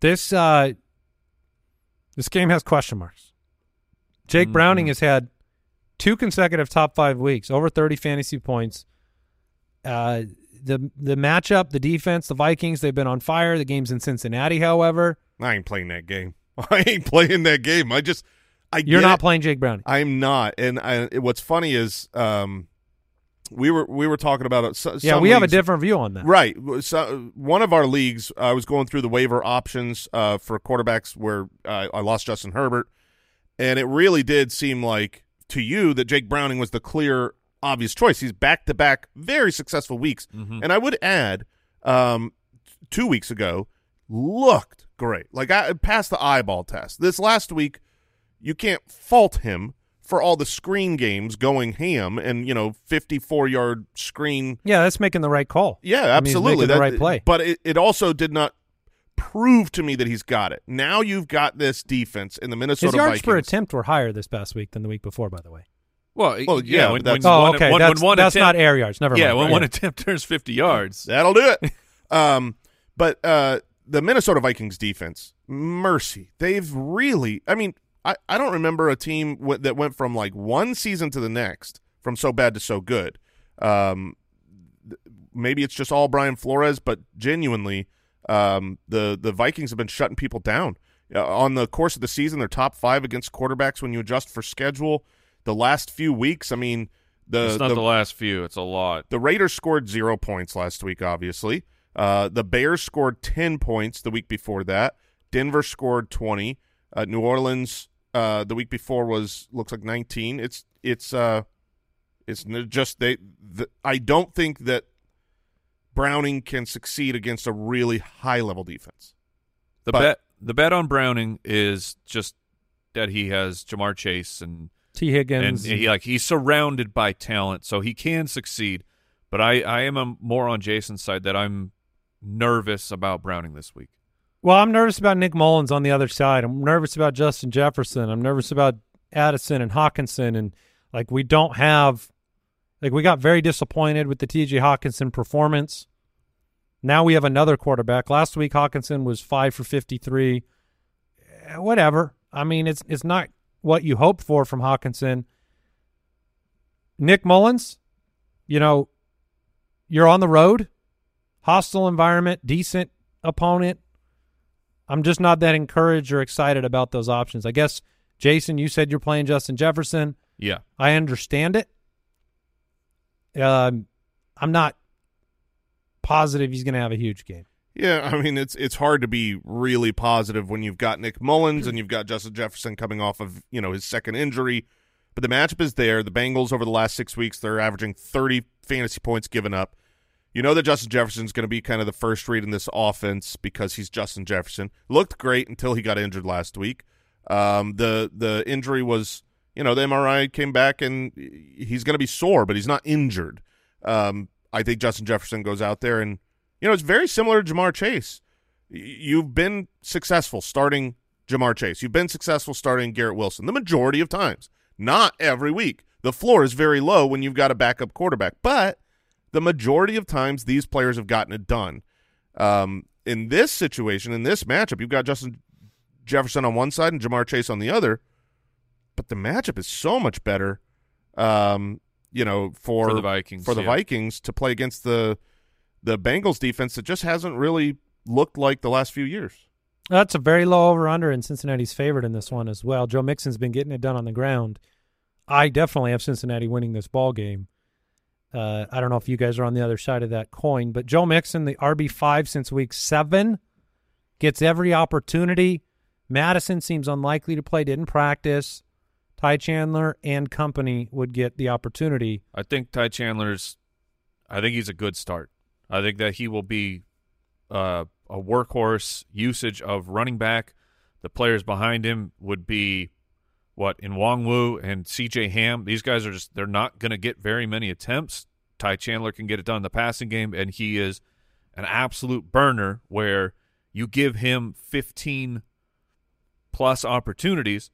Speaker 2: This uh, this game has question marks. Jake Browning has had two consecutive top five weeks, over thirty fantasy points. Uh, the the matchup, the defense, the Vikings, they've been on fire. The game's in Cincinnati, however.
Speaker 4: I ain't playing that game. I ain't playing that game. I just I
Speaker 2: You're not
Speaker 4: it.
Speaker 2: playing Jake Browning.
Speaker 4: I'm not. And I, what's funny is um we were we were talking about it. So,
Speaker 2: Yeah, we have a different view on that.
Speaker 4: Right. So one of our leagues, I was going through the waiver options uh, for quarterbacks where uh, I lost Justin Herbert, and it really did seem like to you that Jake Browning was the clear, obvious choice. He's back to back, very successful weeks, and I would add, um, two weeks ago, looked great. Like I passed the eyeball test. This last week, you can't fault him for all the screen games going ham and you know 54 yard screen
Speaker 2: Yeah, that's making the right call.
Speaker 4: yeah,
Speaker 2: I mean, he's
Speaker 4: absolutely.
Speaker 2: making the
Speaker 4: That-
Speaker 2: right play.
Speaker 4: But it, it also did not prove to me that he's got it. Now you've got this defense in the Minnesota
Speaker 2: His yards
Speaker 4: Vikings.
Speaker 2: per attempt were higher this past week than the week before, by the way.
Speaker 3: Well,
Speaker 4: Well,
Speaker 3: yeah.
Speaker 4: yeah,
Speaker 3: when,
Speaker 4: that's-
Speaker 3: when
Speaker 2: Oh,
Speaker 3: one,
Speaker 2: okay.
Speaker 3: When,
Speaker 2: that's
Speaker 3: one
Speaker 2: that's
Speaker 3: attempt,
Speaker 2: not air yards. Never
Speaker 3: Yeah,
Speaker 2: mind.
Speaker 3: when
Speaker 2: Right.
Speaker 3: one attempt turns 50 yards.
Speaker 4: That'll do it. um, but uh, the Minnesota Vikings defense, mercy. They've really, I mean, I, I don't remember a team w- that went from like one season to the next from so bad to so good. Um, maybe it's just all Brian Flores, but genuinely, um, the, the Vikings have been shutting people down. Uh, on the course of the season, they're top five against quarterbacks when you adjust for schedule. The last few weeks, I mean, the
Speaker 3: it's not
Speaker 4: the,
Speaker 3: the, last few. It's a lot.
Speaker 4: the Raiders scored zero points last week, obviously. Uh, the Bears scored 10 points the week before that. Denver scored 20. Uh, New Orleans uh, the week before was looks like 19. It's it's uh it's just they the, I don't think that Browning can succeed against a really high level defense.
Speaker 3: The
Speaker 4: But-
Speaker 3: bet the bet on Browning is just that he has Ja'Marr Chase and
Speaker 2: Tee Higgins
Speaker 3: and
Speaker 2: Higgins.
Speaker 3: he like he's surrounded by talent, so he can succeed. But I I am a, more on Jason's side that I'm nervous about Browning this week.
Speaker 2: Well, I'm nervous about Nick Mullens on the other side. I'm nervous about Justin Jefferson. I'm nervous about Addison and Hockenson. And like we don't have, like we got very disappointed with the T.J. Hockenson performance. Now we have another quarterback. Last week Hockenson was five for 53. Eh, Whatever. I mean, it's it's not what you hoped for from Hockenson. Nick Mullins, you know, you're on the road, hostile environment, decent opponent. I'm just not that encouraged or excited about those options. I guess, Jason, you said you're playing Justin Jefferson.
Speaker 3: Yeah,
Speaker 2: I understand it. Um, I'm not positive he's going to have a huge game.
Speaker 4: Yeah, I mean it's it's hard to be really positive when you've got Nick Mullens and you've got Justin Jefferson coming off of you know his second injury, but the matchup is there. The Bengals over the last six weeks they're averaging thirty fantasy points given up. You know that Justin Jefferson's going to be kind of the first read in this offense because he's Justin Jefferson. Looked great until he got injured last week. Um, the the injury was you know the MRI came back and he's going to be sore, but he's not injured. Um, I think Justin Jefferson goes out there and you know, it's very similar to Ja'Marr Chase. You've been successful starting Ja'Marr Chase. You've been successful starting Garrett Wilson the majority of times, not every week. The floor is very low when you've got a backup quarterback, but the majority of times these players have gotten it done. Um, in this situation, in this matchup, you've got Justin Jefferson on one side and Ja'Marr Chase on the other, but the matchup is so much better. Um, you know, for,
Speaker 3: For the Vikings,
Speaker 4: for the
Speaker 3: yeah.
Speaker 4: Vikings to play against the the Bengals defense that just hasn't really looked like the last few years.
Speaker 2: That's a very low over under, and Cincinnati's favored in this one as well. Joe Mixon's been getting it done on the ground. I definitely have Cincinnati winning this ball game. Uh, I don't know if you guys are on the other side of that coin, but Joe Mixon, the RB five since week seven, gets every opportunity. Mattison seems unlikely to play, didn't practice. Ty Chandler and company would get the opportunity.
Speaker 3: I think Ty Chandler's. I think he's a good start. I think that he will be uh, a workhorse usage of running back. The players behind him would be what Nwangwu and C.J. Ham. These guys are just they're not going to get very many attempts. Ty Chandler can get it done in the passing game, and he is an absolute burner. Where you give him fifteen plus opportunities,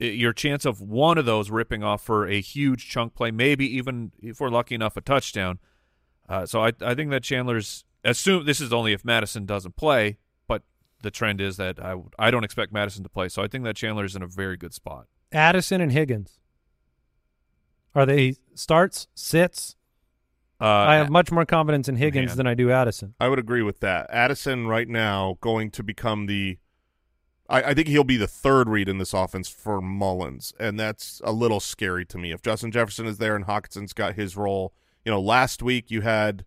Speaker 3: i- your chance of one of those ripping off for a huge chunk play, maybe even if we're lucky enough a touchdown. Uh, so I I think that Chandler's assume this is only if Mattison doesn't play, the trend is that I I don't expect Mattison to play. So I think that Chandler is in a very good spot.
Speaker 2: Addison and Higgins. Are they starts, sits?
Speaker 3: Uh,
Speaker 2: I have much more confidence in Higgins
Speaker 3: man.
Speaker 2: than I do Addison.
Speaker 4: I would agree with that. Addison right now going to become the I, I think he'll be the third read in this offense for Mullens, and that's a little scary to me. If Justin Jefferson is there and Hockenson's got his role, you know, last week you had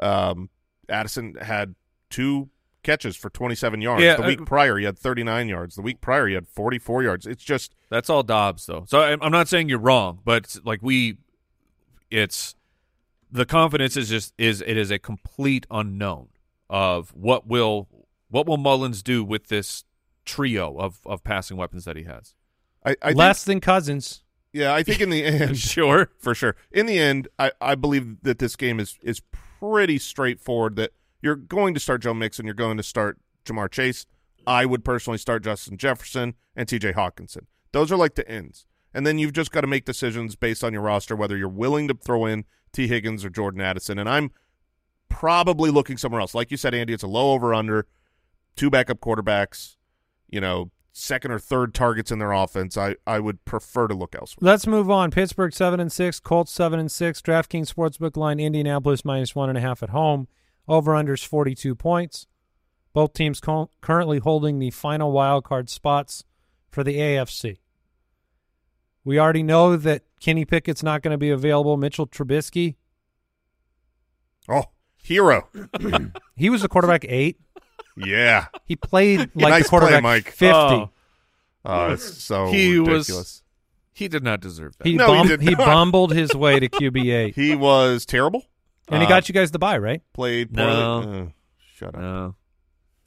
Speaker 4: um, Addison had two catches for 27 yards.
Speaker 3: Yeah,
Speaker 4: the
Speaker 3: uh,
Speaker 4: week prior, he had 39 yards. The week prior, he had 44 yards. It's just
Speaker 3: That's all Dobbs though. So I- I'm not saying you're wrong, but like we, it's the confidence is just is it is a complete unknown of what will what will Mullens do with this trio of of passing weapons that he has.
Speaker 4: I, I
Speaker 2: Less than Cousins.
Speaker 4: yeah. I think in the end,
Speaker 3: Sure.
Speaker 4: for sure. In the end, I, I believe that this game is is pretty straightforward. That you're going to start Joe Mixon, you're going to start Ja'Marr Chase. I would personally start Justin Jefferson and T.J. Hockenson. Those are like the ends, and then you've just got to make decisions based on your roster whether you're willing to throw in Tee Higgins or Jordan Addison. And I'm probably looking somewhere else. Like you said, Andy, it's a low over under, two backup quarterbacks. You know, second or third targets in their offense. I I would prefer to look elsewhere.
Speaker 2: Let's move on. Pittsburgh seven and six, Colts seven and six. DraftKings Sportsbook line Indianapolis minus one and a half at home. Over unders forty two points. Both teams co- currently holding the final wild card spots for the AFC. We already know that Kenny Pickett's not going to be available. Mitchell Trubisky,
Speaker 4: Oh, hero.
Speaker 2: he was the quarterback eight.
Speaker 4: Yeah.
Speaker 2: He played like
Speaker 4: Nice
Speaker 2: the quarterback
Speaker 4: play, Mike.
Speaker 2: fifty.
Speaker 3: Oh.
Speaker 4: Oh, it's so
Speaker 3: He was-
Speaker 4: ridiculous.
Speaker 3: He did not deserve that.
Speaker 2: He
Speaker 4: No, he
Speaker 2: bum-
Speaker 4: did
Speaker 2: he bumbled his way to QB eight,
Speaker 4: He was terrible.
Speaker 2: And he
Speaker 4: Uh,
Speaker 2: got you guys the buy, right?
Speaker 4: played poorly.
Speaker 3: No.
Speaker 4: Uh, shut up.
Speaker 3: no,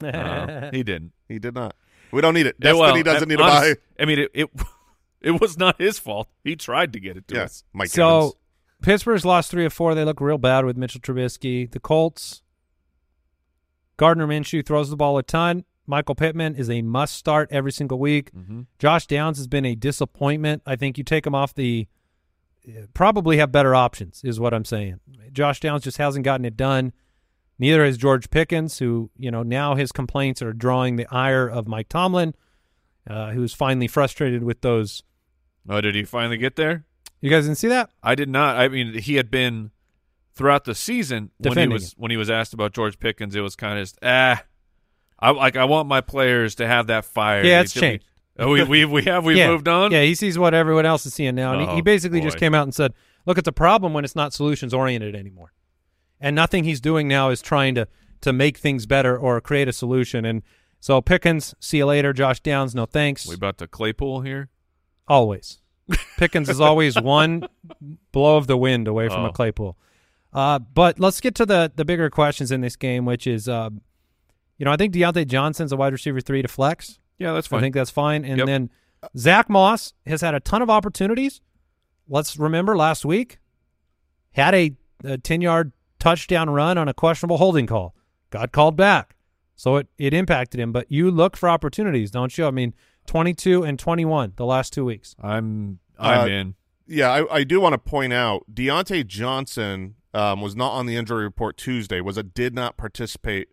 Speaker 3: no, he didn't.
Speaker 4: He did not. We don't need it.
Speaker 3: Yeah,
Speaker 4: Destiny
Speaker 3: well,
Speaker 4: doesn't need a buy.
Speaker 3: I mean, it, it it was not his fault. He tried to get it to
Speaker 4: Yeah,
Speaker 3: us.
Speaker 4: Mike
Speaker 2: so
Speaker 4: Evans.
Speaker 2: Pittsburgh's lost three of four. They look real bad with Mitchell Trubisky. The Colts, Gardner Minshew throws the ball a ton. Michael Pittman is a must start every single week.
Speaker 3: Mhm.
Speaker 2: Josh Downs has been a disappointment. I think you take him off the probably have better options is what I'm saying. Josh Downs just hasn't gotten it done. Neither has George Pickens, who you know now his complaints are drawing the ire of Mike Tomlin, uh, who's finally frustrated with those.
Speaker 3: Oh, did he finally get there?
Speaker 2: You guys didn't see that?
Speaker 3: I did not. I mean, he had been throughout the season when he was
Speaker 2: it.
Speaker 3: when he was asked about George Pickens. It was kind of just, ah. I like. I want my players to have that fire.
Speaker 2: Yeah, it's changed.
Speaker 3: Oh, we we we have we
Speaker 2: yeah.
Speaker 3: moved on.
Speaker 2: Yeah, he sees what everyone else is seeing now, and he,
Speaker 3: Oh,
Speaker 2: he basically just came out and said, "Look, it's a problem when it's not solutions oriented anymore, and nothing he's doing now is trying to to make things better or create a solution." And so Pickens, see you later. Josh Downs, no thanks.
Speaker 3: We about to Claypool here.
Speaker 2: always, Pickens is always one blow of the wind away from
Speaker 3: Oh.
Speaker 2: a Claypool. Uh, but let's get to the the bigger questions in this game, which is, uh, you know, I think Diontae Johnson's a wide receiver three to flex.
Speaker 3: Yeah, that's fine.
Speaker 2: I think that's fine. And
Speaker 3: Yep.
Speaker 2: then Zach Moss has had a ton of opportunities. Let's remember last week had a, a 10 yard touchdown run on a questionable holding call. Got called back. So it, it impacted him. But you look for opportunities, don't you? I mean, 22 and 21 the last two weeks.
Speaker 3: I'm I'm
Speaker 4: Uh,
Speaker 3: in.
Speaker 4: Yeah, I, I do want to point out Diontae Johnson um, was not on the injury report Tuesday. Was a did not participate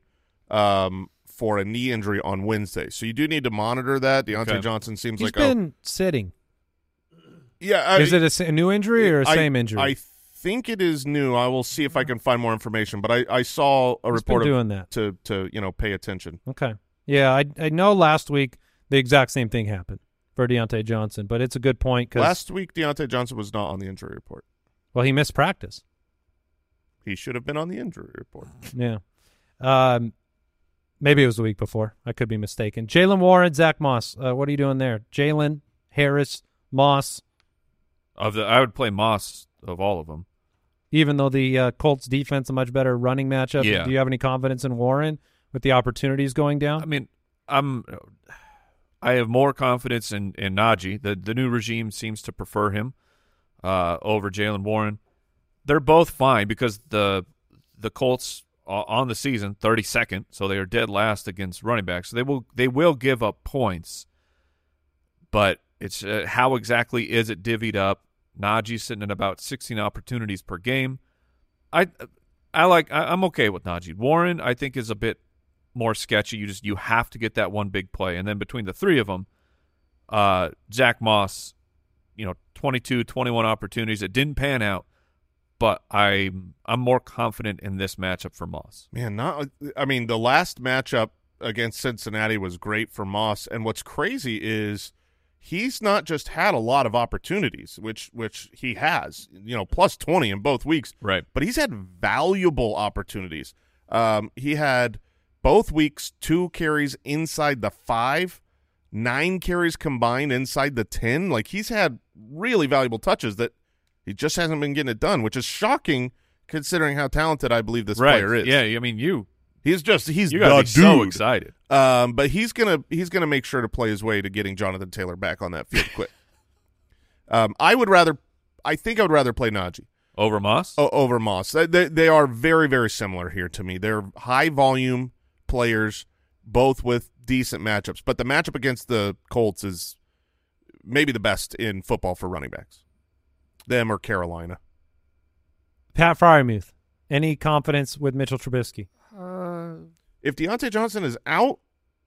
Speaker 4: um, for a knee injury on Wednesday. So you do need to monitor that. Diontae
Speaker 3: Okay.
Speaker 4: Johnson seems
Speaker 2: He's
Speaker 4: like
Speaker 2: been sitting.
Speaker 4: yeah. I,
Speaker 2: Is it a new injury or a
Speaker 4: I-
Speaker 2: same injury?
Speaker 4: I think it is new. I will see if I can find more information. But I, I saw a
Speaker 2: He's
Speaker 4: report
Speaker 2: been
Speaker 4: of-
Speaker 2: doing that.
Speaker 4: to to you know pay attention.
Speaker 2: Okay. Yeah, I I know last week the exact same thing happened for Diontae Johnson, but it's a good point because
Speaker 4: Last week, Diontae Johnson was not on the injury report.
Speaker 2: well he missed practice.
Speaker 4: He should have been on the injury report.
Speaker 2: Yeah. Um, maybe it was the week before. I could be mistaken. Jaylen Warren, Zach Moss. Uh, what are you doing there? Jaylen Harris Moss.
Speaker 3: Of the, I would play Moss of all of them.
Speaker 2: Even though the uh, Colts defense a much better running matchup,
Speaker 3: Yeah.
Speaker 2: do you have any confidence in Warren with the opportunities going down?
Speaker 3: I mean, I'm. I have more confidence in in Najee. The the new regime seems to prefer him uh, over Jaylen Warren. They're both fine because the the Colts on the season 32nd, so they are dead last against running backs. So they will they will give up points, but it's uh, how exactly is it divvied up? Najee's sitting at about 16 opportunities per game. I I like I, I'm okay with Najee. Warren I think is a bit more sketchy. You just you have to get that one big play, and then between the three of them, uh, Zach Moss, you know, 22, 21 opportunities. It didn't pan out, but I I'm more confident in this matchup for Moss.
Speaker 4: Man, not. I mean, the last matchup against Cincinnati was great for Moss, and what's crazy is he's not just had a lot of opportunities, which which he has, you know, plus twenty in both weeks,
Speaker 3: Right.
Speaker 4: but he's had valuable opportunities. Um, he had both weeks two carries inside the five, nine carries combined inside the ten. Like he's had really valuable touches that he just hasn't been getting it done, which is shocking considering how talented I believe this
Speaker 3: right.
Speaker 4: player is.
Speaker 3: Yeah. I mean, you
Speaker 4: He's just he's
Speaker 3: you gotta be
Speaker 4: dude.
Speaker 3: so excited.
Speaker 4: Um, but he's gonna he's gonna make sure to play his way to getting Jonathan Taylor back on that field quick. um, I would rather, I think I would rather play Najee
Speaker 3: Over Moss?
Speaker 4: o- over Moss. They they are very very similar here to me. They're high volume players, both with decent matchups. But the matchup against the Colts is maybe the best in football for running backs. Them or Carolina.
Speaker 2: Pat Freiermuth. Any confidence with Mitchell Trubisky?
Speaker 4: if Diontae Johnson is out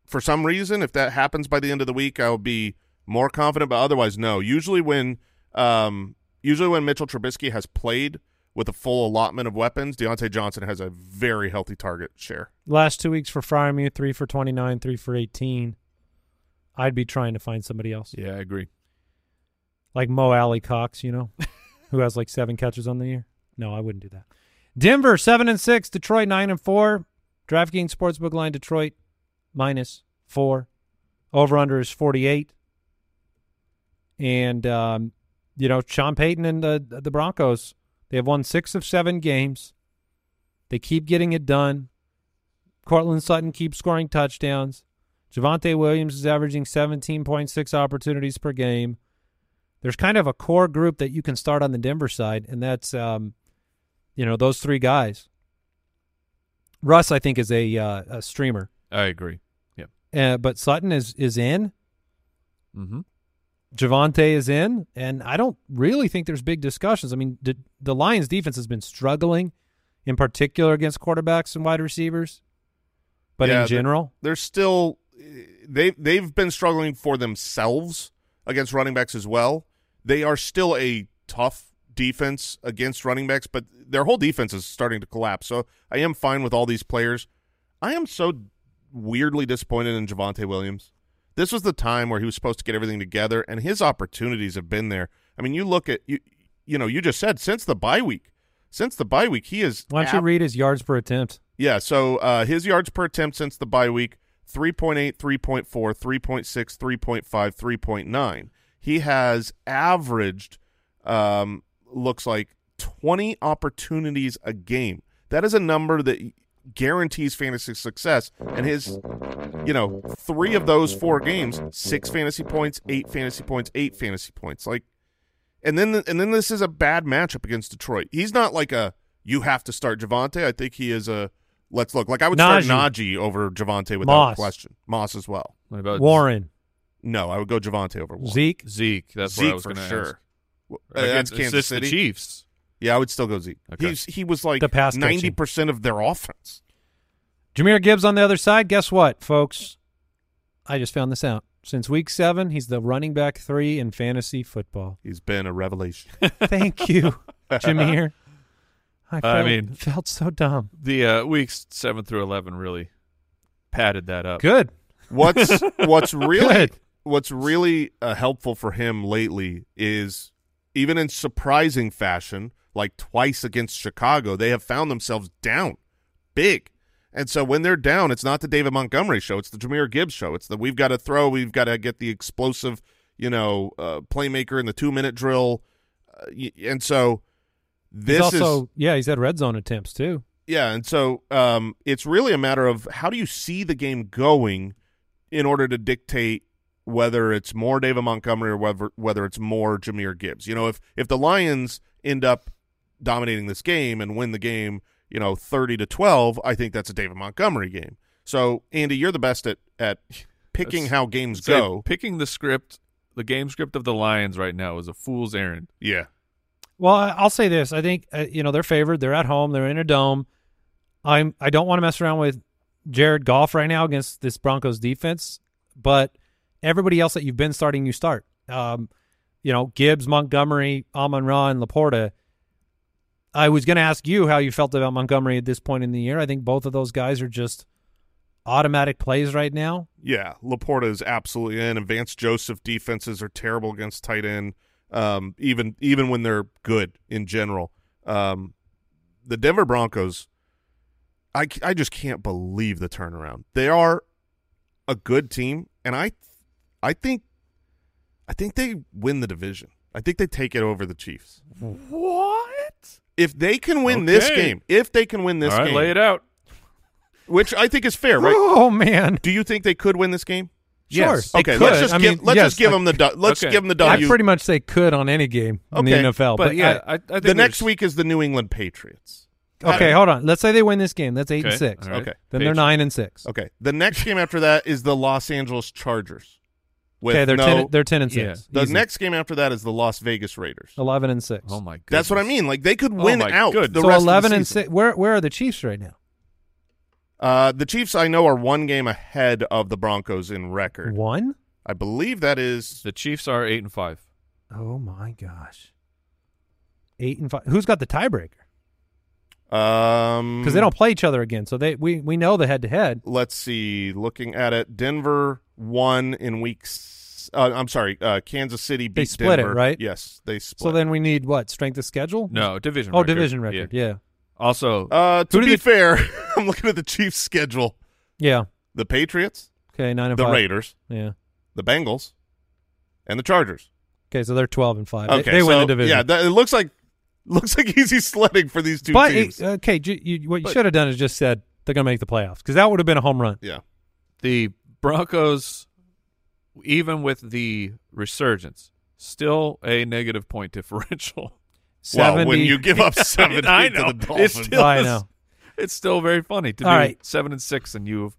Speaker 4: for some reason, if that happens by the end of the week, I'll be more confident. But otherwise, no. Usually when um, usually when Mitchell Trubisky has played with a full allotment of weapons, Diontae Johnson has a very healthy target share.
Speaker 2: Last two weeks for Freiermuth, three for 29, three for 18. I'd be trying to find somebody else.
Speaker 3: Yeah, I agree.
Speaker 2: Like Mo Alie-Cox, you know, who has like seven catches on the year. No, I wouldn't do that. Denver, seven and six. Detroit, nine and four. DraftKings Sportsbook line, Detroit, minus four. Over under is 48. And, um, you know, Sean Payton and the, the Broncos, they have won six of seven games. They keep getting it done. Courtland Sutton keeps scoring touchdowns. Javonte Williams is averaging 17.6 opportunities per game. There's kind of a core group that you can start on the Denver side, and that's, um, you know, those three guys. Russ, I think, is a uh, a streamer,
Speaker 3: I agree. Yeah.
Speaker 2: uh, but Sutton is is in.
Speaker 3: Mm-hmm.
Speaker 2: Javonte is in, and I don't really think there's big discussions. I mean, the, the Lions' defense has been struggling, in particular against quarterbacks and wide receivers, but
Speaker 4: Yeah,
Speaker 2: in general,
Speaker 4: They're still they they've been struggling for themselves against running backs as well. They are still a tough defense against running backs, but their whole defense is starting to collapse. So I am fine with all these players. I am so weirdly disappointed in Javonte Williams. This was the time where he was supposed to get everything together, and his opportunities have been there. I mean, you look at you, you know, you just said since the bye week, since the bye week, he is.
Speaker 2: why don't you read his yards per attempt?
Speaker 4: yeah, so uh, his yards per attempt since the bye week 3.8, 3.4, 3.6, 3.5, 3.9. He has averaged, um, looks like 20 opportunities a game. That is a number that guarantees fantasy success. And his, you know, three of those four games, six fantasy points, eight fantasy points, eight fantasy points. Like, and then and then this is a bad matchup against Detroit. He's not like a you have to start Javonte. I think he is a let's look. Like I would
Speaker 2: Najee.
Speaker 4: start Najee over Javonte without
Speaker 2: Moss.
Speaker 4: question. Moss as well.
Speaker 3: What about
Speaker 2: Warren,
Speaker 4: No, I would go Javonte over Warren.
Speaker 2: Zeke.
Speaker 3: Zeke? That's what I was
Speaker 4: for
Speaker 3: going to
Speaker 4: sure.
Speaker 3: ask.
Speaker 4: Uh, that's
Speaker 3: Against-
Speaker 4: Kansas
Speaker 3: it's
Speaker 4: City.
Speaker 3: the Chiefs.
Speaker 4: Yeah, I would still go Zeke.
Speaker 3: Okay.
Speaker 4: He's he was like
Speaker 2: The pass catching.
Speaker 4: ninety percent of their offense.
Speaker 2: Jahmyr Gibbs on the other side. Guess what, folks? I just found this out. Since week seven, he's the running back three in fantasy football.
Speaker 4: He's been a revelation.
Speaker 2: Thank you, Jahmyr. I,
Speaker 3: I mean-
Speaker 2: felt so dumb.
Speaker 3: The uh, weeks seven through eleven really padded that up.
Speaker 2: Good.
Speaker 4: What's what's really
Speaker 2: Good.
Speaker 4: What's really uh, helpful for him lately is even in surprising fashion, like twice against Chicago, they have found themselves down big. And so when they're down, it's not the David Montgomery show; it's the Jahmyr Gibbs show. It's the we've got to throw, we've got to get the explosive, you know, uh, playmaker in the two minute drill, uh, and so this
Speaker 2: also
Speaker 4: is
Speaker 2: yeah, he's had red zone attempts too.
Speaker 4: yeah, and so um, it's really a matter of how do you see the game going in order to dictate whether it's more David Montgomery or whether whether it's more Jahmyr Gibbs. You know, if if the Lions end up dominating this game and win the game, you know, thirty to twelve, I think that's a David Montgomery game. So Andy, you're the best at at picking
Speaker 3: That's-
Speaker 4: how games
Speaker 3: Say,
Speaker 4: go.
Speaker 3: picking the script, the game script of the Lions right now is a fool's errand.
Speaker 4: Yeah,
Speaker 2: Well, I- I'll say this: I think uh, you know they're favored. They're at home. They're in a dome. I'm. I don't want to mess around with Jared Goff right now against this Broncos defense, but everybody else that you've been starting, you start. Um, you know, Gibbs, Montgomery, Amon Ra, and LaPorta. I was going to ask you how you felt about Montgomery at this point in the year. I think both of those guys are just automatic plays right now.
Speaker 4: Yeah, LaPorta is absolutely in. Vance Joseph defenses are terrible against tight end, um, even even when they're good in general. Um, the Denver Broncos, I, I just can't believe the turnaround. They are a good team, and I I think I think they win the division. I think they take it over the Chiefs.
Speaker 3: What?
Speaker 4: If they can win this game, if they can win this
Speaker 3: All right,
Speaker 4: game,
Speaker 3: lay it out.
Speaker 4: which I think is fair, right?
Speaker 2: Oh man,
Speaker 4: Do you think they could win this game?
Speaker 2: sure.
Speaker 3: Yes.
Speaker 2: they
Speaker 4: Okay, let's just
Speaker 2: I
Speaker 4: give
Speaker 2: mean,
Speaker 4: let's
Speaker 2: yes,
Speaker 4: just give
Speaker 2: I-
Speaker 4: them the du- let's
Speaker 3: Okay.
Speaker 4: give them the
Speaker 2: I
Speaker 4: W.
Speaker 2: pretty much say could on any game in
Speaker 4: Okay,
Speaker 2: the NFL,
Speaker 3: But, yeah, I, I think
Speaker 4: the next week is the New England Patriots.
Speaker 2: Okay, hold on. Let's say they win this game. That's eight and six.
Speaker 3: all right.
Speaker 4: Okay.
Speaker 2: Then they're nine and six.
Speaker 4: Okay. The next game after that is the Los Angeles Chargers. With
Speaker 2: Okay, they're
Speaker 4: no,
Speaker 2: ten. They're ten and
Speaker 3: Yeah.
Speaker 2: six.
Speaker 4: the
Speaker 2: Easy.
Speaker 4: next game after that is the Las Vegas Raiders.
Speaker 2: eleven and six.
Speaker 3: Oh my god.
Speaker 4: That's what I mean. Like they could
Speaker 3: Oh
Speaker 4: win
Speaker 3: my
Speaker 4: out
Speaker 3: goodness.
Speaker 4: the
Speaker 2: so
Speaker 4: rest
Speaker 2: eleven
Speaker 4: of the
Speaker 2: and six. Where where are the Chiefs right now?
Speaker 4: Uh, the Chiefs, I know, are one game ahead of the Broncos in record.
Speaker 2: One.
Speaker 4: I believe that is
Speaker 3: The Chiefs are eight and five.
Speaker 2: Oh my gosh. Eight and five. Who's got the tiebreaker?
Speaker 4: Um
Speaker 2: Because they don't play each other again, so they we we know the head to head.
Speaker 4: Let's see. Looking at it, Denver won in weeks. Uh, I'm sorry, uh, Kansas City beat
Speaker 2: They split it, right?
Speaker 4: Yes, they split.
Speaker 2: So then we need what strength of schedule?
Speaker 3: No division.
Speaker 2: Oh,
Speaker 3: record.
Speaker 2: division record. Yeah.
Speaker 3: Also,
Speaker 4: Uh, to be
Speaker 2: did
Speaker 4: fair, I'm looking at the Chiefs' schedule.
Speaker 2: Yeah.
Speaker 4: The Patriots,
Speaker 2: Okay. Nine and
Speaker 4: the
Speaker 2: five.
Speaker 4: Raiders,
Speaker 2: Yeah.
Speaker 4: the Bengals, and the Chargers.
Speaker 2: Okay, so they're twelve and five.
Speaker 4: Okay,
Speaker 2: they, win
Speaker 4: so,
Speaker 2: the division.
Speaker 4: Yeah, that, it looks like looks like easy sledding for these two
Speaker 2: but
Speaker 4: teams.
Speaker 2: it- okay, ju- you, what you
Speaker 4: But-
Speaker 2: should have done is just said they're going to make the playoffs because that would have been a home run.
Speaker 4: yeah,
Speaker 3: the Broncos, even with the resurgence, still a negative point differential.
Speaker 4: well, when you give up seventy
Speaker 3: I
Speaker 4: to
Speaker 3: know.
Speaker 4: the
Speaker 3: It's
Speaker 4: Dolphins,
Speaker 3: still-
Speaker 2: I know.
Speaker 3: It's still very funny to
Speaker 2: All
Speaker 3: be
Speaker 2: right.
Speaker 3: seven and six, and you have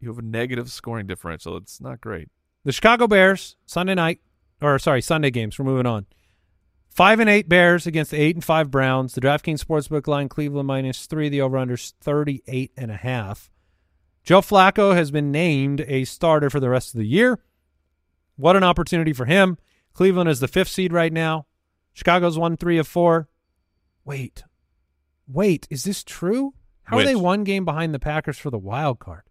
Speaker 3: you have a negative scoring differential. It's not great.
Speaker 2: The Chicago Bears Sunday night, or sorry, Sunday games. We're moving on. Five and eight Bears against the eight and five Browns. The DraftKings Sportsbook line Cleveland minus three. The over under thirty eight and a half. Joe Flacco has been named a starter for the rest of the year. What an opportunity for him. Cleveland is the fifth seed right now. Chicago's won three of four. Wait, wait, is this true? How are they one game behind the Packers for the wild card?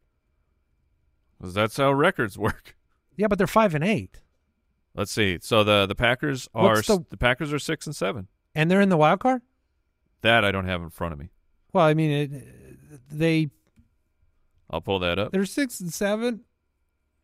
Speaker 3: 'Cause that's how records work.
Speaker 2: Yeah, but they're five and eight,
Speaker 3: Let's see. So the the Packers are
Speaker 2: the-
Speaker 3: the Packers are six and seven.
Speaker 2: and they're in the wild card.
Speaker 3: That I don't have in front of me.
Speaker 2: Well, I mean, it, they
Speaker 3: I'll pull that up.
Speaker 2: they're six and seven.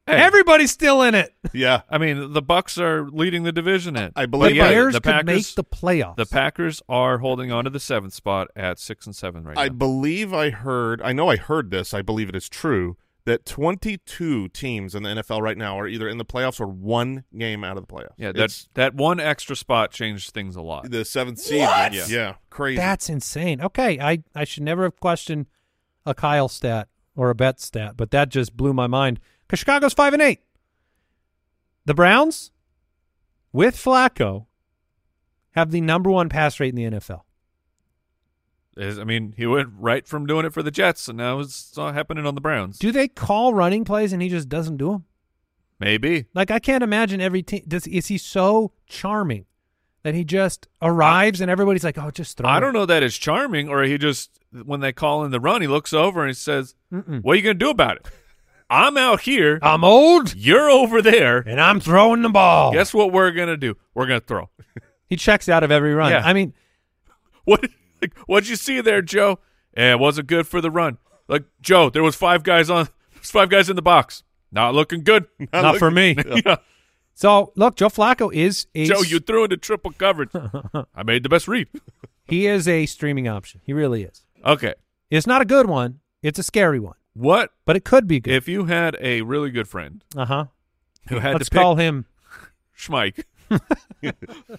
Speaker 3: Hey.
Speaker 2: Everybody's still in it.
Speaker 4: yeah,
Speaker 3: I mean, the Bucks are leading the division. At
Speaker 4: I
Speaker 2: The
Speaker 4: believe
Speaker 3: yeah,
Speaker 2: Bears
Speaker 3: the
Speaker 2: could
Speaker 3: Packers
Speaker 2: make the playoffs.
Speaker 3: the Packers are holding on to the seventh spot at six and seven right
Speaker 4: I
Speaker 3: now.
Speaker 4: I believe I heard. I know I heard this. I believe it is true that 22 teams in the NFL right now are either in the playoffs or one game out of the playoffs.
Speaker 3: Yeah, that's that one extra spot changed things a lot.
Speaker 4: the seventh seed.
Speaker 3: What?
Speaker 4: Yeah. yeah, crazy.
Speaker 2: That's insane. Okay, I I should never have questioned a Kyle stat or a bet stat, but that just blew my mind. Because Chicago's five and eight. The Browns with Flacco have the number one pass rate in the NFL.
Speaker 3: Is- I mean, he went right from doing it for the Jets, and now it's all happening on the Browns.
Speaker 2: Do they call running plays and he just doesn't do them?
Speaker 3: Maybe.
Speaker 2: Like I can't imagine every team. Does is he so charming that he just arrives and everybody's like, "Oh, just throw."
Speaker 3: I
Speaker 2: it."
Speaker 3: don't know that it's charming, or he just when they call in the run, he looks over and he says,
Speaker 2: Mm-mm.
Speaker 3: "What are you going to do about it? I'm out here.
Speaker 2: I'm old
Speaker 3: You're over there.
Speaker 2: and I'm throwing the ball.
Speaker 3: Guess what we're going to do? We're going to throw."
Speaker 2: He checks out of every run.
Speaker 3: Yeah.
Speaker 2: I mean,
Speaker 3: What? Like, what'd you see there, Joe? Yeah, it wasn't good for the run. Like Joe, there was five guys on, there's five guys in the box. Not looking good.
Speaker 2: not for me.
Speaker 3: yeah.
Speaker 2: So look, Joe Flacco is a
Speaker 3: Joe, you threw into triple coverage. I made the best read.
Speaker 2: he is a streaming option. He really is.
Speaker 3: Okay.
Speaker 2: It's not a good one. It's a scary one,
Speaker 3: What
Speaker 2: but it could be good.
Speaker 3: if you had a really good friend
Speaker 2: Uh huh.
Speaker 3: who had
Speaker 2: Let's
Speaker 3: to pick
Speaker 2: call him.
Speaker 3: Schmike,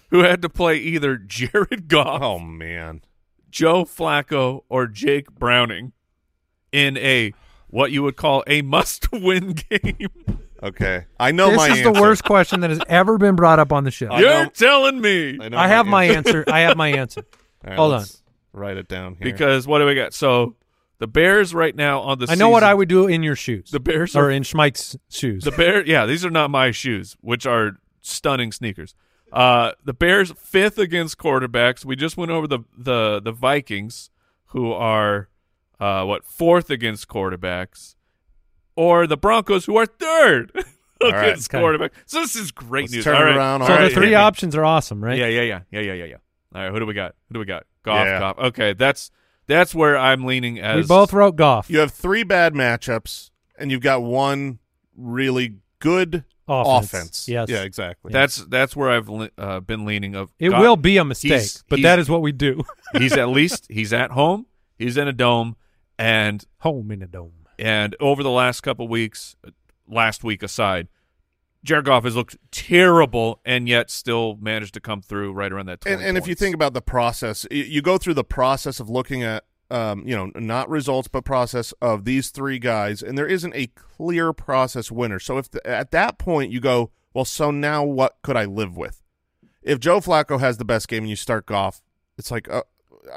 Speaker 3: who had to play either Jared Goff,
Speaker 4: Oh man.
Speaker 3: Joe Flacco, or Jake Browning in a what you would call a must-win game?
Speaker 4: Okay. I know
Speaker 2: this
Speaker 4: my
Speaker 2: is
Speaker 4: answer.
Speaker 2: the worst question that has ever been brought up on the show.
Speaker 4: I
Speaker 3: You're
Speaker 4: know-
Speaker 3: telling me
Speaker 4: I, know
Speaker 2: I have my answer. I have my answer.
Speaker 4: All right,
Speaker 2: Hold on.
Speaker 4: Write it down here.
Speaker 3: because what do we got? So the Bears right now on the
Speaker 2: I know what I would do in your shoes.
Speaker 3: The Bears
Speaker 2: or
Speaker 3: are
Speaker 2: in Schmike's shoes.
Speaker 3: The Bear, yeah, these are not my shoes, which are stunning sneakers. Uh, the Bears fifth against quarterbacks. We just went over the the the Vikings, who are uh, what fourth against quarterbacks, or the Broncos, who are third
Speaker 4: right.
Speaker 3: against
Speaker 2: Okay.
Speaker 3: quarterback. So this is great
Speaker 4: Let's
Speaker 3: news.
Speaker 4: turn
Speaker 3: All
Speaker 4: it
Speaker 3: right.
Speaker 4: around.
Speaker 2: so
Speaker 4: All
Speaker 2: the
Speaker 4: right,
Speaker 2: three
Speaker 4: hit me.
Speaker 2: options are awesome, right?
Speaker 3: Yeah, yeah, yeah, yeah, yeah, yeah, yeah. All right, who do we got? Who do we got? Goff,
Speaker 4: Yeah.
Speaker 3: Goff. Okay, that's that's where I'm leaning as
Speaker 2: we both wrote golf.
Speaker 4: You have three bad matchups, and you've got one really good
Speaker 2: Offense.
Speaker 4: offense.
Speaker 2: Yes.
Speaker 4: Yeah, exactly.
Speaker 3: That's that's where I've le- uh, been leaning. Of
Speaker 2: It
Speaker 3: Goff-
Speaker 2: will be a mistake,
Speaker 3: he's-
Speaker 2: but
Speaker 3: he's-
Speaker 2: that is what we do.
Speaker 3: he's at least he's at home. He's in a dome, and
Speaker 2: Home in a dome.
Speaker 3: and over the last couple weeks, last week aside, Jared Goff has looked terrible, and yet still managed to come through right around that. 20
Speaker 4: and, and if you think about the process, you go through the process of looking at, um, you know, not results, but process of these three guys, and there isn't a clear process winner. So if the, at that point you go, well, so now what could I live with? If Joe Flacco has the best game and you start Goff, it's like, uh,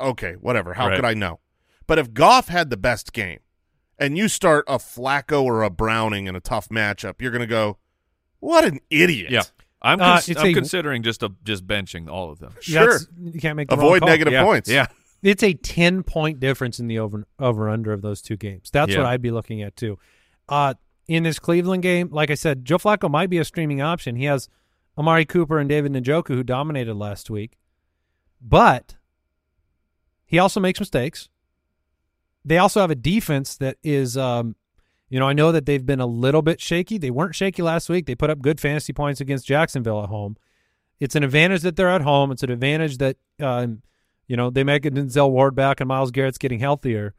Speaker 4: okay, whatever. How
Speaker 3: Right.
Speaker 4: could I know? But if Goff had the best game, and you start a Flacco or a Browning in a tough matchup, you're going to go, what an idiot.
Speaker 3: yeah, I'm
Speaker 2: Uh,
Speaker 3: cons-
Speaker 2: it's
Speaker 3: I'm
Speaker 2: a-
Speaker 3: considering just a, just benching all of them.
Speaker 4: Sure.
Speaker 2: That's- you can't make the wrong
Speaker 4: Avoid
Speaker 2: call.
Speaker 4: negative
Speaker 3: yeah,
Speaker 4: points.
Speaker 3: Yeah,
Speaker 2: It's a ten point difference in the over over under of those two games. That's
Speaker 3: Yeah.
Speaker 2: what I'd be looking at too. Uh, in this Cleveland game, like I said, Joe Flacco might be a streaming option. He has Amari Cooper and David Njoku who dominated last week, but he also makes mistakes. They also have a defense that is, um, you know, I know that they've been a little bit shaky. They weren't shaky last week. They put up good fantasy points against Jacksonville at home. It's an advantage that they're at home. It's an advantage that, um, you know, they make a Denzel Ward back and Myles Garrett's getting healthier.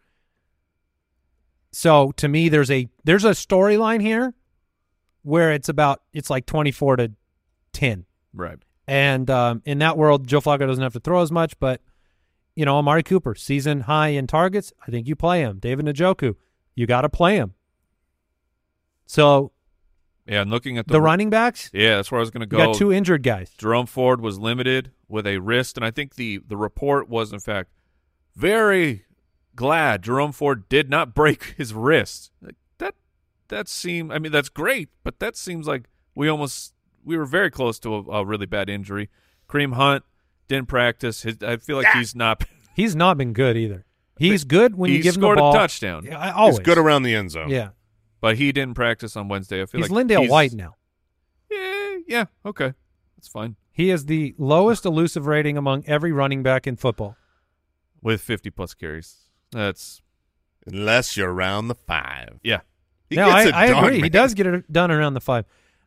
Speaker 2: So to me, there's a there's a storyline here where it's about it's like twenty four to ten.
Speaker 3: right.
Speaker 2: And um, in that world, Joe Flacco doesn't have to throw as much, but you know, Amari Cooper, season high in targets. I think you play him. David Njoku, you got to play him. So
Speaker 3: Yeah, and looking at
Speaker 2: the,
Speaker 3: the,
Speaker 2: running backs,
Speaker 3: Yeah, that's where I was going to
Speaker 2: you
Speaker 3: go.
Speaker 2: got two injured guys.
Speaker 3: Jerome Ford was limited with a wrist, and I think the the report was in fact very glad Jerome Ford did not break his wrist. That that seemed. I mean, that's great, but that seems like we almost we were very close to a, a really bad injury. Kareem Hunt didn't practice. His, I feel like he's not.
Speaker 2: He's not been good either. He's good when
Speaker 3: he
Speaker 2: you give him the ball.
Speaker 3: a touchdown,
Speaker 2: Yeah, always
Speaker 4: He's good around the end zone.
Speaker 2: Yeah,
Speaker 3: but he didn't practice on Wednesday. I feel
Speaker 2: he's
Speaker 3: like
Speaker 2: LenDale
Speaker 3: he's-
Speaker 2: White now.
Speaker 3: Yeah, yeah, okay, that's fine
Speaker 2: He is the lowest elusive rating among every running back in football.
Speaker 3: with fifty plus carries. That's
Speaker 4: Unless you're around the five.
Speaker 3: yeah.
Speaker 4: He
Speaker 2: no,
Speaker 4: gets
Speaker 2: I,
Speaker 4: it
Speaker 2: I
Speaker 4: done,
Speaker 2: agree. He does get it done around the five.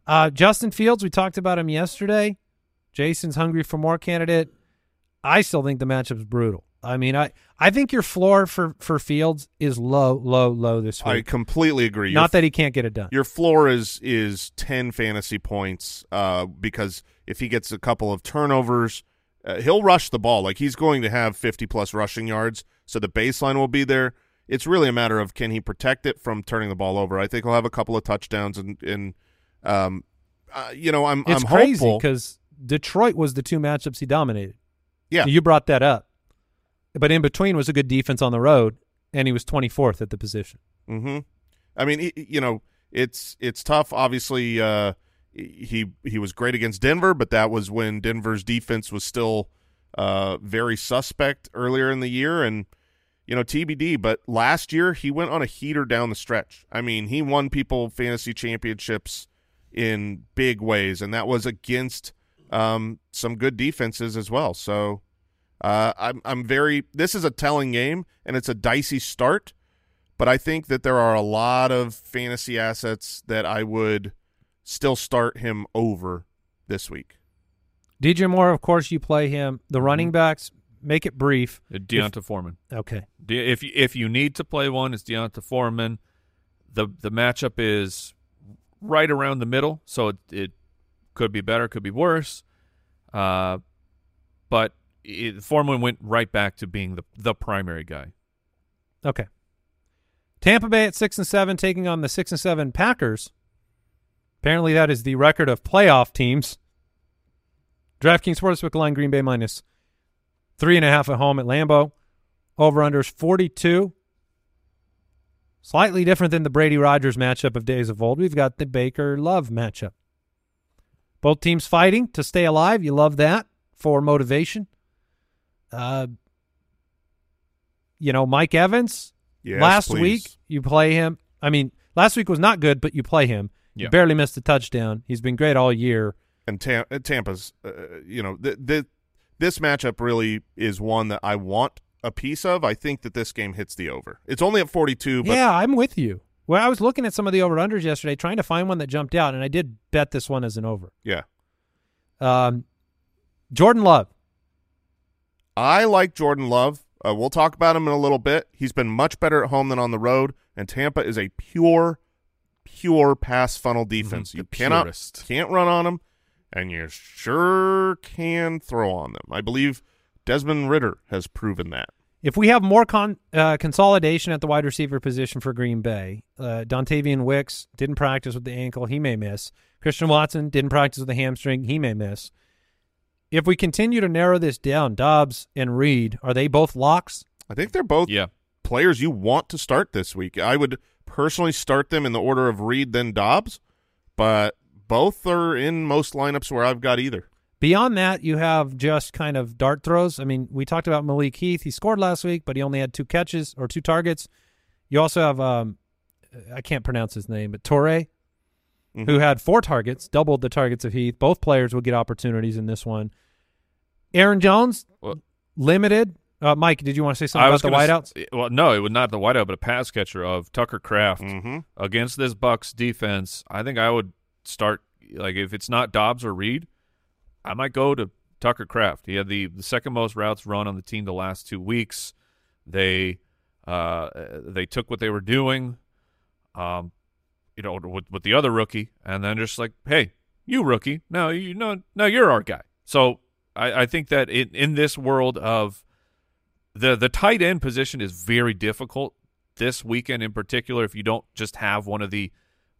Speaker 2: Uh, Justin Fields, we talked about him yesterday. Jason's hungry for more candidate. I still think the matchup's brutal. I mean, I, I think your floor for, for Fields is low, low, low this week.
Speaker 4: I completely agree. Your-
Speaker 2: Not that he can't get it done.
Speaker 4: your floor is is 10 fantasy points uh, because if he gets a couple of turnovers uh, he'll rush the ball like he's going to have 50 plus rushing yards so the baseline will be there it's really a matter of can he protect it from turning the ball over i think he'll have a couple of touchdowns and, and um, uh, you know i'm
Speaker 2: It's
Speaker 4: i'm
Speaker 2: crazy because Detroit was the two matchups he dominated.
Speaker 4: Yeah.
Speaker 2: You brought that up. But in between was a good defense on the road, and he was 24th at the position.
Speaker 4: Mm-hmm. I mean, he, you know, it's it's tough. Obviously, uh, he he was great against Denver, but that was when Denver's defense was still uh, very suspect earlier in the year, and you know TBD. But last year he went on a heater down the stretch. I mean, he won people fantasy championships in big ways, and that was against um, some good defenses as well. So uh, I'm I'm very. This is a telling game, and it's a dicey start. But I think that there are a lot of fantasy assets that I would still start him over this week.
Speaker 2: DJ Moore, of course, you play him. The
Speaker 4: Mm-hmm.
Speaker 2: running backs, make it brief.
Speaker 3: Uh, D'Onta Foreman.
Speaker 2: Okay.
Speaker 3: De- If you, if you need to play one, it's D'Onta Foreman. The the matchup is right around the middle, so it, it could be better, could be worse. Uh, but it, Foreman went right back to being the the primary guy.
Speaker 2: Okay. Tampa Bay at six and seven, taking on the six and seven Packers. Apparently, that is the record of playoff teams. DraftKings Sportsbook line Green Bay minus three and a half at home at Lambeau. Over unders forty two. Slightly different than the Brady Rodgers matchup of days of old. We've got the Baker Love matchup. Both teams fighting to stay alive. You love that for motivation. Uh, you know, Mike Evans,
Speaker 4: Yes,
Speaker 2: last
Speaker 4: please.
Speaker 2: week you play him. I mean, last week was not good, but you play him.
Speaker 3: Yeah.
Speaker 2: You barely missed a touchdown. He's been great all year.
Speaker 4: and Tam- uh, Tampa's, uh, you know, th- th- this matchup really is one that I want a piece of. I think that this game hits the over. It's only at 42, but
Speaker 2: yeah, I'm with you. Well, I was looking at some of the over unders yesterday, trying to find one that jumped out, and I did bet this one as an over.
Speaker 4: yeah.
Speaker 2: Um, Jordan Love.
Speaker 4: I like Jordan Love. Uh, we'll talk about him in a little bit. He's been much better at home than on the road, and Tampa is a pure, pure pass funnel defense.
Speaker 3: Mhm,
Speaker 4: You cannot
Speaker 3: purest.
Speaker 4: can't run on them, and you sure can throw on them. I believe Desmond Ridder has proven that.
Speaker 2: If we have more con- uh, consolidation at the wide receiver position for Green Bay, uh, Dontayvion Wicks didn't practice with the ankle, he may miss. Christian Watson didn't practice with the hamstring, he may miss. If we continue to narrow this down, Doubs and Reed, are they both locks?
Speaker 4: I think they're both
Speaker 3: Yeah.
Speaker 4: players you want to start this week. I would personally start them in the order of Reed then Doubs, but both are in most lineups where I've got either.
Speaker 2: Beyond that, you have just kind of dart throws. I mean, we talked about Malik Heath. He scored last week, but he only had two catches or two targets. You also have, um, I can't pronounce his name, but Torre,
Speaker 4: Mhm.
Speaker 2: who had four targets, doubled the targets of Heath. Both players will get opportunities in this one. Aaron Jones,
Speaker 3: Well-
Speaker 2: limited. Uh, Mike, did you want to say something
Speaker 3: I
Speaker 2: about
Speaker 3: was
Speaker 2: the
Speaker 3: gonna
Speaker 2: wideouts?
Speaker 3: s- Well, no, it was not the wideout, but a pass catcher of Tucker Kraft
Speaker 4: Mm-hmm.
Speaker 3: against this Bucks defense. I think I would start like if it's not Doubs or Reed, I might go to Tucker Kraft. He had the, the second most routes run on the team the last two weeks. They uh, they took what they were doing, um, you know, with, with the other rookie, and then just like, hey, you rookie, no, you know, no, you're our guy. So I, I think that in in this world of the the tight end position is very difficult this weekend in particular if you don't just have one of the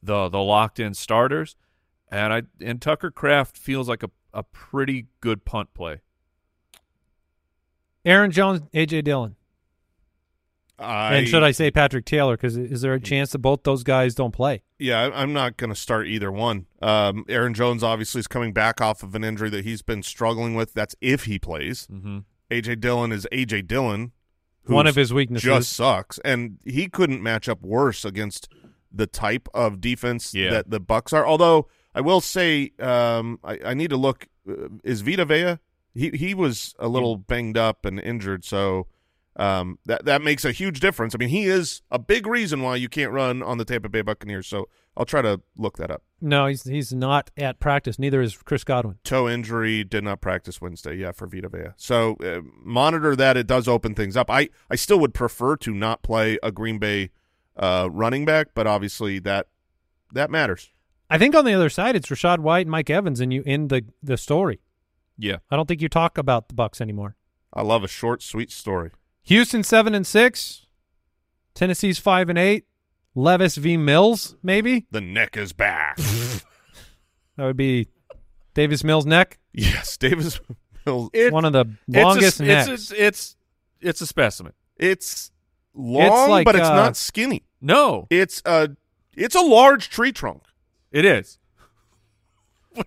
Speaker 3: the the locked in starters and I and Tucker Kraft feels like a a pretty good punt play.
Speaker 2: Aaron Jones, AJ Dillon,
Speaker 4: I,
Speaker 2: and should I say Patrick Taylor? Because is there a chance that both those guys don't play?
Speaker 4: Yeah, I'm not going to start either one. Um, Aaron Jones obviously is coming back off of an injury that he's been struggling with. That's if he plays.
Speaker 3: Mm-hmm.
Speaker 4: AJ Dillon is AJ Dillon.
Speaker 2: One of his weaknesses.
Speaker 4: just sucks, and he couldn't match up worse against the type of defense
Speaker 3: Yeah.
Speaker 4: that the Bucks are. Although I will say, um, I, I need to look. Uh, is Vita Vea? He he was a little banged up and injured, so um, that that makes a huge difference. I mean, he is a big reason why you can't run on the Tampa Bay Buccaneers. So I'll try to look that up.
Speaker 2: no, he's he's not at practice. Neither is Chris Godwin.
Speaker 4: Toe injury, did not practice Wednesday. Yeah, for Vita Vea. So uh, monitor that. It does open things up. I I still would prefer to not play a Green Bay uh, running back, but obviously that that matters.
Speaker 2: I think on the other side, it's Rachaad White and Mike Evans, and you end the the story.
Speaker 3: Yeah.
Speaker 2: I don't think you talk about the Bucks anymore.
Speaker 4: I love a short, sweet story.
Speaker 2: Houston seven and six, Tennessee's five and eight. Levis v. Mills, maybe
Speaker 4: The neck is back.
Speaker 2: that would be Davis Mills' neck.
Speaker 4: yes, Davis Mills.
Speaker 3: It-
Speaker 2: One of the
Speaker 3: it's a-
Speaker 2: longest
Speaker 3: it's,
Speaker 2: necks.
Speaker 3: it's, it's it's a specimen.
Speaker 4: It's long,
Speaker 2: like,
Speaker 4: but it's
Speaker 2: uh,
Speaker 4: not skinny.
Speaker 3: No,
Speaker 4: It's a it's a large tree trunk.
Speaker 3: it is.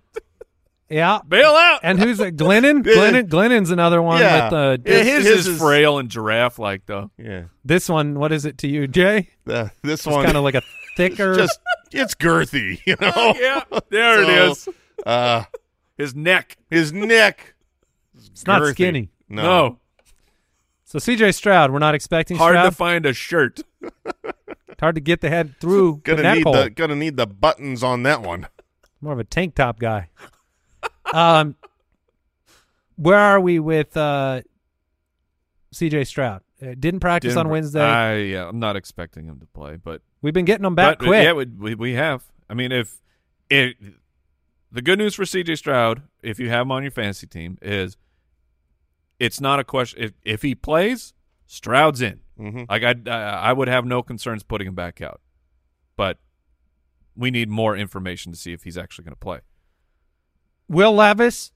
Speaker 2: yeah.
Speaker 3: Bail out.
Speaker 2: And who's it? Glennon?
Speaker 4: Yeah.
Speaker 2: Glennon? Glennon's another one
Speaker 4: Yeah.
Speaker 2: with uh,
Speaker 3: Yeah,
Speaker 4: his-
Speaker 3: his,
Speaker 4: his
Speaker 3: is
Speaker 4: is-
Speaker 3: frail and giraffe like though.
Speaker 4: Yeah,
Speaker 2: this one. What is it to you, Jay?
Speaker 4: Uh, this
Speaker 2: It's
Speaker 4: one
Speaker 2: kind of like a thicker.
Speaker 4: just it's girthy. You know.
Speaker 3: yeah, there it
Speaker 4: So,
Speaker 3: is.
Speaker 4: Uh,
Speaker 3: His neck.
Speaker 4: his neck.
Speaker 2: it's not
Speaker 4: girthy.
Speaker 2: skinny.
Speaker 4: No.
Speaker 3: No,
Speaker 2: So CJ Stroud, we're not expecting
Speaker 3: hard
Speaker 2: Stroud.
Speaker 3: to find a shirt.
Speaker 2: It's hard to get the head through the
Speaker 4: Gonna
Speaker 2: neck
Speaker 4: need
Speaker 2: hole.
Speaker 4: the gonna need the buttons on that one.
Speaker 2: More of a tank top guy. Um, where are we with uh, CJ Stroud? Uh, didn't practice on Wednesday.
Speaker 3: I yeah, I'm not expecting him to play, but
Speaker 2: We've been getting him back
Speaker 3: but,
Speaker 2: quick.
Speaker 3: Yeah, we, we we have. I mean, if it, the good news for CJ Stroud, if you have him on your fantasy team, is it's not a question. If if he plays, Stroud's in.
Speaker 4: hmm
Speaker 3: Like I I would have no concerns putting him back out, but we need more information to see if he's actually going to play.
Speaker 2: Will Levis.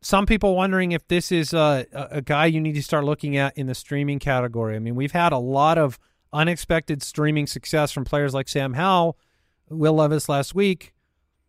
Speaker 2: Some people wondering if this is a, a guy you need to start looking at in the streaming category. I mean, we've had a lot of unexpected streaming success from players like Sam Howell, Will Levis last week.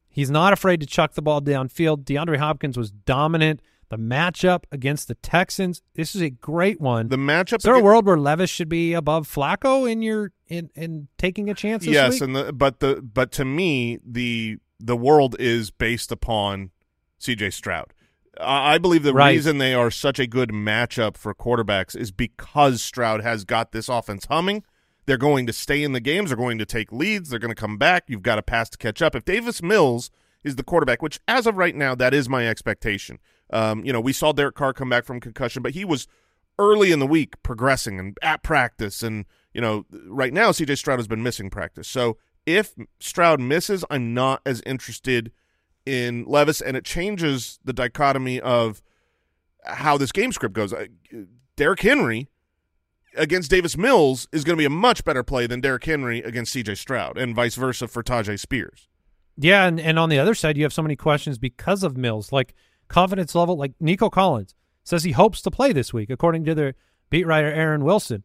Speaker 2: He's not afraid to chuck the ball downfield. DeAndre Hopkins was dominant. The matchup against the Texans, this is a great one.
Speaker 4: The matchup.
Speaker 2: is there a world where Levis should be above Flacco in your in in taking a chance this
Speaker 4: yes,
Speaker 2: week?
Speaker 4: and the but the but to me the the world is based upon C.J. Stroud. I believe the
Speaker 2: Right.
Speaker 4: reason they are such a good matchup for quarterbacks is because Stroud has got this offense humming. They're going to stay in the games. They're going to take leads. They're going to come back. You've got a pass to catch up. If Davis Mills is the quarterback, which as of right now, that is my expectation. Um, you know, we saw Derek Carr come back from concussion, but he was early in the week progressing and at practice. And, you know, right now, CJ Stroud has been missing practice. So if Stroud misses, I'm not as interested in Levis, and it changes the dichotomy of how this game script goes. Derrick Henry against Davis Mills is going to be a much better play than Derrick Henry against CJ Stroud, and vice versa for Tyjae Spears.
Speaker 2: Yeah, and, and on the other side, you have so many questions because of Mills, like confidence level. Like Nico Collins says he hopes to play this week, according to the beat writer Aaron Wilson.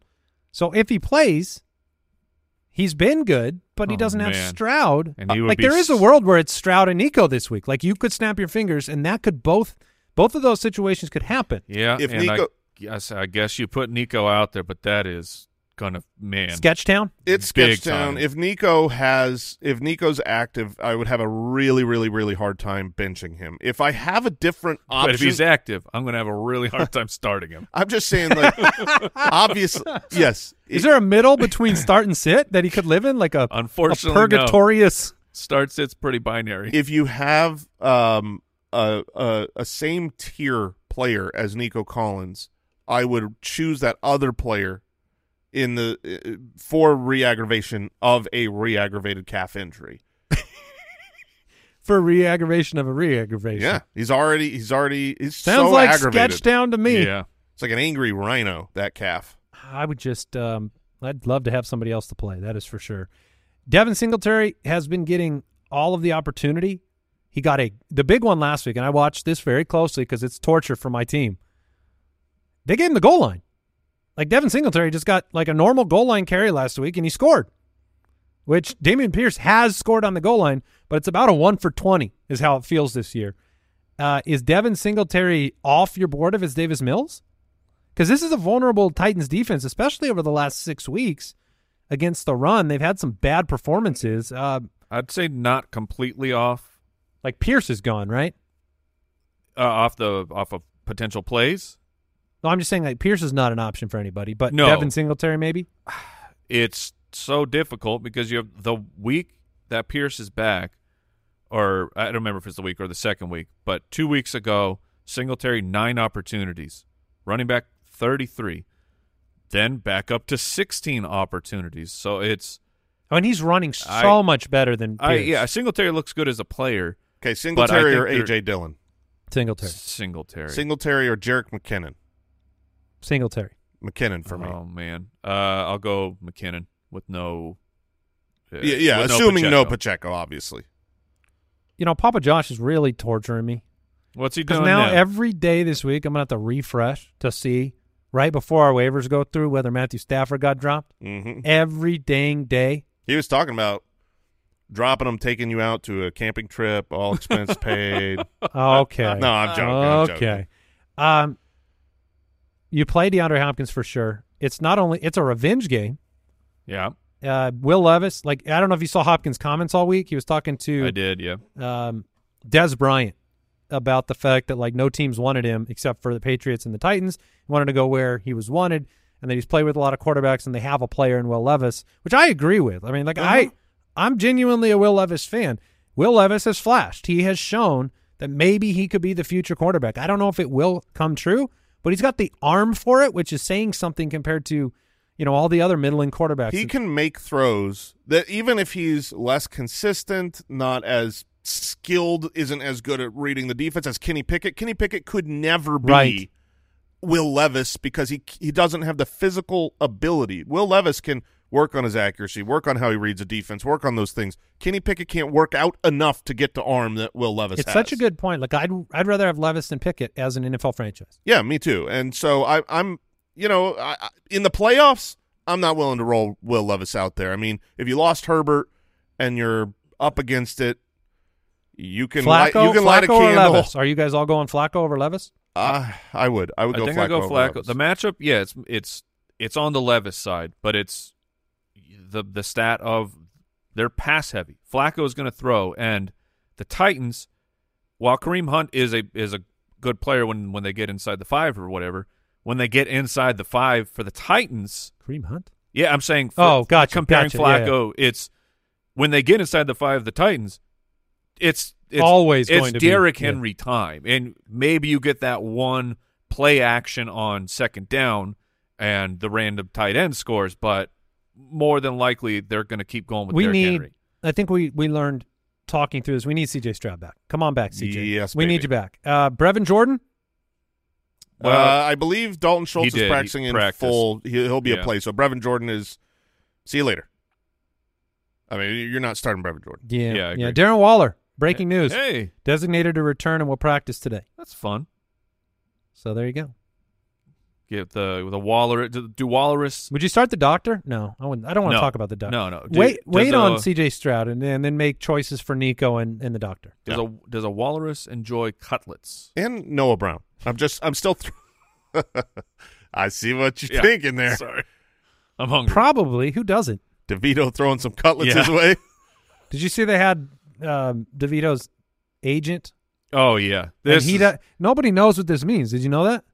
Speaker 2: So if he plays, he's been good, but he
Speaker 3: Oh,
Speaker 2: doesn't have. Stroud.
Speaker 3: And he uh, would
Speaker 2: like there is a world where it's Stroud and Nico this week. Like you could snap your fingers, and that could both both of those situations could happen.
Speaker 3: Yeah,
Speaker 4: If
Speaker 3: and
Speaker 4: Nico-
Speaker 3: I guess I guess you put Nico out there, but that is gonna man.
Speaker 2: Sketchtown.
Speaker 4: It's
Speaker 3: Big
Speaker 4: Sketchtown.
Speaker 3: time.
Speaker 4: If Nico has, if Nico's active, I would have a really, really, really hard time benching him. If I have a different option,
Speaker 3: But if he's active, I'm gonna have a really hard time starting him.
Speaker 4: I'm just saying, like, obviously, yes.
Speaker 2: Is there a middle between start and sit that he could live in, like a, a
Speaker 3: Unfortunately, no.
Speaker 2: purgatorious?
Speaker 3: Starts it's pretty binary.
Speaker 4: if you have um a a, a same tier player as Nico Collins, I would choose that other player in the uh, for re-aggravation of a re-aggravated calf injury.
Speaker 2: For re-aggravation of a re-aggravation.
Speaker 4: Yeah, he's already he's already he's
Speaker 2: Sounds
Speaker 4: so
Speaker 2: like
Speaker 4: aggravated.
Speaker 2: Sketchtown to me.
Speaker 3: Yeah,
Speaker 4: It's like an angry rhino that calf.
Speaker 2: I would just, um, I'd love to have somebody else to play. That is for sure. Devin Singletary has been getting all of the opportunity. He got a the big one last week, and I watched this very closely because it's torture for my team. They gave him the goal line. Like Devin Singletary just got like a normal goal line carry last week, and he scored. Which Dameon Pierce has scored on the goal line, but it's about a one for twenty is how it feels this year. Uh, is Devin Singletary off your board if it's Davis Mills? Because this is a vulnerable Titans defense, especially over the last six weeks against the run. They've had some bad performances. Uh,
Speaker 3: I'd say not completely off
Speaker 2: like Pierce is gone, right?
Speaker 3: uh, off the off of potential plays.
Speaker 2: No, I'm just saying like Pierce is not an option for anybody, but
Speaker 3: No.
Speaker 2: Devin Singletary maybe.
Speaker 3: It's so difficult because you have the week that Pierce is back, or I don't remember if it's the week or the second week, but two weeks ago, Singletary nine opportunities, running back thirty three, then back up to sixteen opportunities. So it's oh,
Speaker 2: I mean, he's running so
Speaker 3: I-
Speaker 2: much better than Pierce.
Speaker 3: I yeah Singletary looks good as a player.
Speaker 4: Okay, Singletary or AJ Dillon,
Speaker 2: Singletary,
Speaker 3: Singletary.
Speaker 4: Singletary or Jerick McKinnon.
Speaker 2: Singletary.
Speaker 4: McKinnon for me.
Speaker 3: Oh man, uh, I'll go McKinnon with no. uh,
Speaker 4: yeah, yeah.
Speaker 3: with
Speaker 4: assuming no
Speaker 3: Pacheco.
Speaker 4: Pacheco, obviously.
Speaker 2: You know, Papa Josh is really torturing me
Speaker 3: What's he
Speaker 2: Because
Speaker 3: doing
Speaker 2: now
Speaker 3: now?
Speaker 2: every day this week, I'm gonna have to refresh to see right before our waivers go through whether Matthew Stafford got dropped.
Speaker 4: hmm
Speaker 2: Every dang day.
Speaker 4: He was talking about dropping them, taking you out to a camping trip, all expense paid.
Speaker 2: Okay.
Speaker 4: No, I'm joking. I'm joking.
Speaker 2: okay. Um, you play DeAndre Hopkins for sure. It's not only it's a revenge game.
Speaker 3: yeah,
Speaker 2: Uh, Will Levis, like I don't know if you saw Hopkins' comments all week. He was talking to
Speaker 3: I did. Yeah,
Speaker 2: um, Dez Bryant about the fact that like no teams wanted him except for the Patriots and the Titans. He wanted to go where he was wanted, and that he's played with a lot of quarterbacks, and they have a player in Will Levis, which I agree with. I mean, like I, I'm genuinely a Will Levis fan. Will Levis has flashed. He has shown that maybe he could be the future quarterback. I don't know if it will come true, but he's got the arm for it, which is saying something compared to, you know, all the other middling quarterbacks.
Speaker 4: He can make throws that even if he's less consistent, not as skilled, isn't as good at reading the defense as Kenny Pickett. Kenny Pickett could never be
Speaker 2: Right.
Speaker 4: Will Levis because he he doesn't have the physical ability. Will Levis can work on his accuracy, work on how he reads a defense, work on those things. Kenny Pickett can't work out enough to get the arm that Will Levis
Speaker 2: It's
Speaker 4: has.
Speaker 2: such a good point. Like I'd I'd rather have Levis than Pickett as an NFL franchise.
Speaker 4: Yeah, me too. And so I, I'm, you know, I, I- in the playoffs, I'm not willing to roll Will Levis out there. I mean, if you lost Herbert and you're up against it, you can light,
Speaker 2: Flacco,
Speaker 4: you can light a candle.
Speaker 2: Levis? Are you guys all going Flacco over Levis?
Speaker 4: Uh, I would, I would
Speaker 3: I
Speaker 4: go
Speaker 3: think
Speaker 4: Flacco.
Speaker 3: I go
Speaker 4: over
Speaker 3: Flacco.
Speaker 4: Levis.
Speaker 3: The matchup, yeah, it's it's it's on the Levis side, but it's the the stat of they're pass heavy. Flacco is going to throw, and the Titans, while Kareem Hunt is a is a good player when when they get inside the five or whatever, when they get inside the five for the Titans,
Speaker 2: Kareem Hunt.
Speaker 3: yeah, I'm saying oh, for,
Speaker 2: Oh, gotcha,
Speaker 3: comparing
Speaker 2: gotcha, yeah, yeah.
Speaker 3: Flacco, it's when they get inside the five, the Titans, it's it's
Speaker 2: Always
Speaker 3: it's
Speaker 2: going to be,
Speaker 3: Derrick
Speaker 2: yeah.
Speaker 3: Henry time, and maybe you get that one play action on second down, and the random tight end scores, but more than likely they're going to keep going with
Speaker 2: we
Speaker 3: Derrick
Speaker 2: need.
Speaker 3: Henry.
Speaker 2: I think we we learned talking through this. We need CJ Stroud back. Come on back, CJ.
Speaker 4: Yes,
Speaker 2: we need you back. Uh, Brevin Jordan.
Speaker 4: uh, I believe Dalton Schultz is practicing in
Speaker 3: practiced.
Speaker 4: full. He, he'll be a play. So Brevin Jordan is. See you later. I mean, you're not starting Brevin Jordan.
Speaker 2: Yeah,
Speaker 3: Yeah,
Speaker 2: yeah. Darren Waller. Breaking news.
Speaker 3: Hey,
Speaker 2: Designated to return and will practice today.
Speaker 3: that's fun.
Speaker 2: So there you go.
Speaker 3: Get the the Waller. Do, do Walrus?
Speaker 2: Would you start the doctor? No, I wouldn't. I don't want to
Speaker 3: No.
Speaker 2: talk about the doctor.
Speaker 3: No, no. Do-
Speaker 2: wait,
Speaker 3: does
Speaker 2: wait on CJ Stroud and, and then make choices for Nico and, and the doctor.
Speaker 3: Does a does a walrus enjoy cutlets?
Speaker 4: And Noah Brown. I'm just. I'm still. Th- I see what you're
Speaker 3: Yeah.
Speaker 4: thinking there.
Speaker 3: Sorry, I'm hungry.
Speaker 2: Probably. Who doesn't?
Speaker 4: DeVito throwing some cutlets
Speaker 3: Yeah.
Speaker 4: his way.
Speaker 2: Did you see they had um, DeVito's agent?
Speaker 3: oh yeah,
Speaker 2: And
Speaker 3: this
Speaker 2: he
Speaker 3: is-
Speaker 2: do- nobody knows what this means. Did you know that?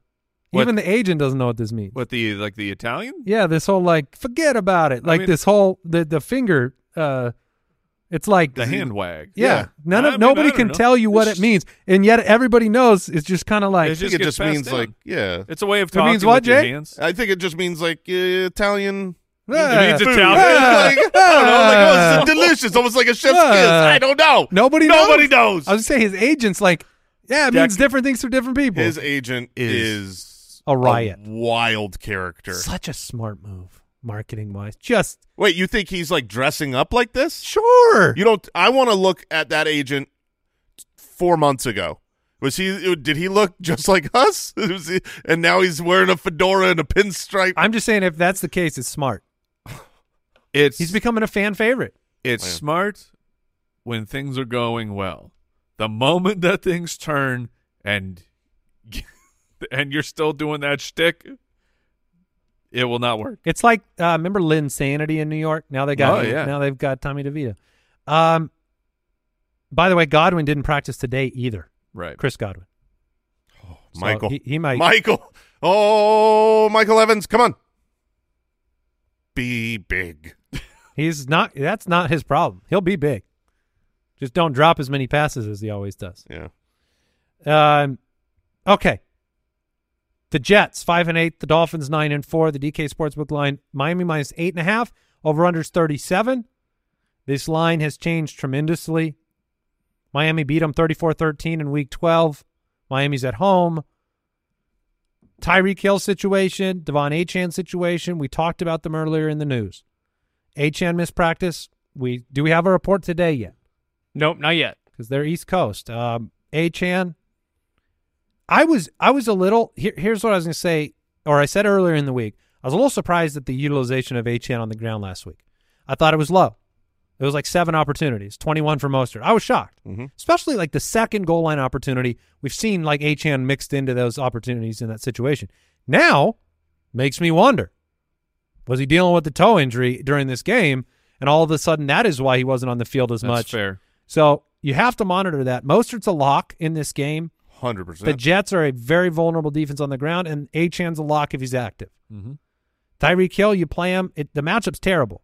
Speaker 3: What?
Speaker 2: Even the agent doesn't know what this means.
Speaker 3: what the like the Italian.
Speaker 2: Yeah, this whole like forget about it.
Speaker 3: I
Speaker 2: Like
Speaker 3: mean-
Speaker 2: this whole the the finger. Uh, it's like
Speaker 3: The hand wag.
Speaker 2: Yeah,
Speaker 4: Yeah.
Speaker 2: none
Speaker 3: I
Speaker 2: of
Speaker 3: mean,
Speaker 2: nobody can
Speaker 3: know.
Speaker 2: tell you what
Speaker 3: It's
Speaker 2: it means, and yet everybody knows. It's just kind of like
Speaker 4: I think
Speaker 3: just
Speaker 4: it just means
Speaker 3: down.
Speaker 4: like yeah.
Speaker 3: It's a way of talking.
Speaker 2: It means what,
Speaker 3: with your
Speaker 2: Jay?
Speaker 3: hands.
Speaker 4: I think it just means like uh, Italian.
Speaker 2: Ah,
Speaker 3: It means
Speaker 4: food.
Speaker 3: Italian.
Speaker 4: like, I don't know. Like oh, it's delicious, almost like a chef's kiss. I don't know.
Speaker 2: Nobody.
Speaker 4: Nobody
Speaker 2: knows.
Speaker 4: knows.
Speaker 2: I was saying his agent's like, yeah, it
Speaker 3: Deck-
Speaker 2: means different things for different people.
Speaker 4: His agent
Speaker 3: Is
Speaker 4: is,
Speaker 2: a riot.
Speaker 4: wild character.
Speaker 2: Such a smart move, marketing wise. Just
Speaker 4: Wait, you think he's like dressing up like this?
Speaker 2: sure.
Speaker 4: You don't. I want to look at that agent four months ago. Was he? Did he look just like us? Was he- and now he's wearing a fedora and a pinstripe.
Speaker 2: I'm just saying, if that's the case, it's smart.
Speaker 3: It's
Speaker 2: He's becoming a fan favorite.
Speaker 3: it's
Speaker 4: Yeah.
Speaker 3: smart when things are going well. The moment that things turn and and you're still doing that shtick, it will not work.
Speaker 2: It's like uh, remember Linsanity in New York. Now they got
Speaker 3: Oh, yeah.
Speaker 2: now they've got Tommy DeVito. Um, by the way, Godwin didn't practice today either.
Speaker 3: Right.
Speaker 2: Chris Godwin. So
Speaker 4: Michael.
Speaker 2: he, he might.
Speaker 4: Michael. Oh, Michael Evans, come on. Be big.
Speaker 2: He's not. That's not his problem. He'll be big. Just don't drop as many passes as he always does.
Speaker 4: Yeah.
Speaker 2: Um, okay. The Jets five and eight. The Dolphins nine and four. The DK Sportsbook line Miami minus eight and a half. Over unders thirty seven. This line has changed tremendously. Miami beat them 34-13 in Week twelve. Miami's at home. Tyreek Hill situation, De'Von Achane situation. We talked about them earlier in the news. Achane missed practice. We do we have a report today yet?
Speaker 5: Nope, not yet.
Speaker 2: because they're East Coast. Um, Achane, I was I was a little here, here's what I was going to say or I said earlier in the week. I was a little surprised at the utilization of Achane on the ground last week. I thought it was low. It was like seven opportunities, 21 for Mostert. I was shocked,
Speaker 4: Mhm.
Speaker 2: especially like the second goal line opportunity. We've seen like Achane mixed into those opportunities in that situation. Now, makes me wonder was he dealing with the toe injury during this game? And all of a sudden, that is why he wasn't on the field as
Speaker 3: That's
Speaker 2: much.
Speaker 3: fair.
Speaker 2: So you have to monitor that. Mostert's a lock in this game.
Speaker 4: Hundred
Speaker 2: The. Jets are a very vulnerable defense on the ground, and Achane's a lock if he's active.
Speaker 3: Mm-hmm.
Speaker 2: Tyreek Hill, you play him. It, the matchup's terrible,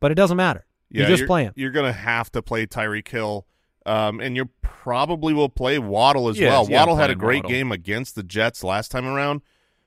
Speaker 2: but it doesn't matter.
Speaker 4: Yeah,
Speaker 2: you just
Speaker 4: you're,
Speaker 2: play him.
Speaker 4: You're gonna have to play Tyreek Hill, um, and you probably will play Waddle as
Speaker 3: Yes,
Speaker 4: well.
Speaker 3: yeah,
Speaker 4: Waddle had a great
Speaker 3: Waddle.
Speaker 4: game against the Jets last time around,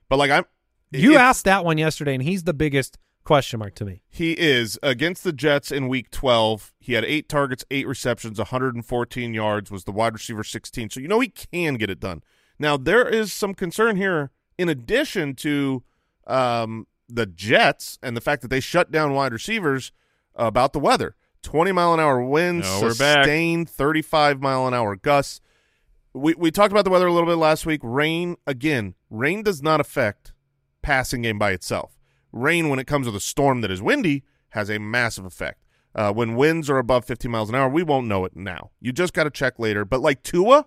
Speaker 4: but like I'm,
Speaker 2: You asked that one yesterday, and he's the biggest question mark to me.
Speaker 4: He is against the Jets in Week 12. He had eight targets, eight receptions, 114 yards. Was the wide receiver 16. So you know he can get it done. Now there is some concern here, in addition to um, the Jets and the fact that they shut down wide receivers about the weather. 20 mile an hour winds,
Speaker 3: No,
Speaker 4: sustained 35 mile an hour gusts. We we talked about the weather a little bit last week. Rain again. Rain does not affect passing game by itself. Rain, when it comes with a storm that is windy, has a massive effect. Uh, when winds are above 50 miles an hour, we won't know it now. You just got to check later. But like Tua,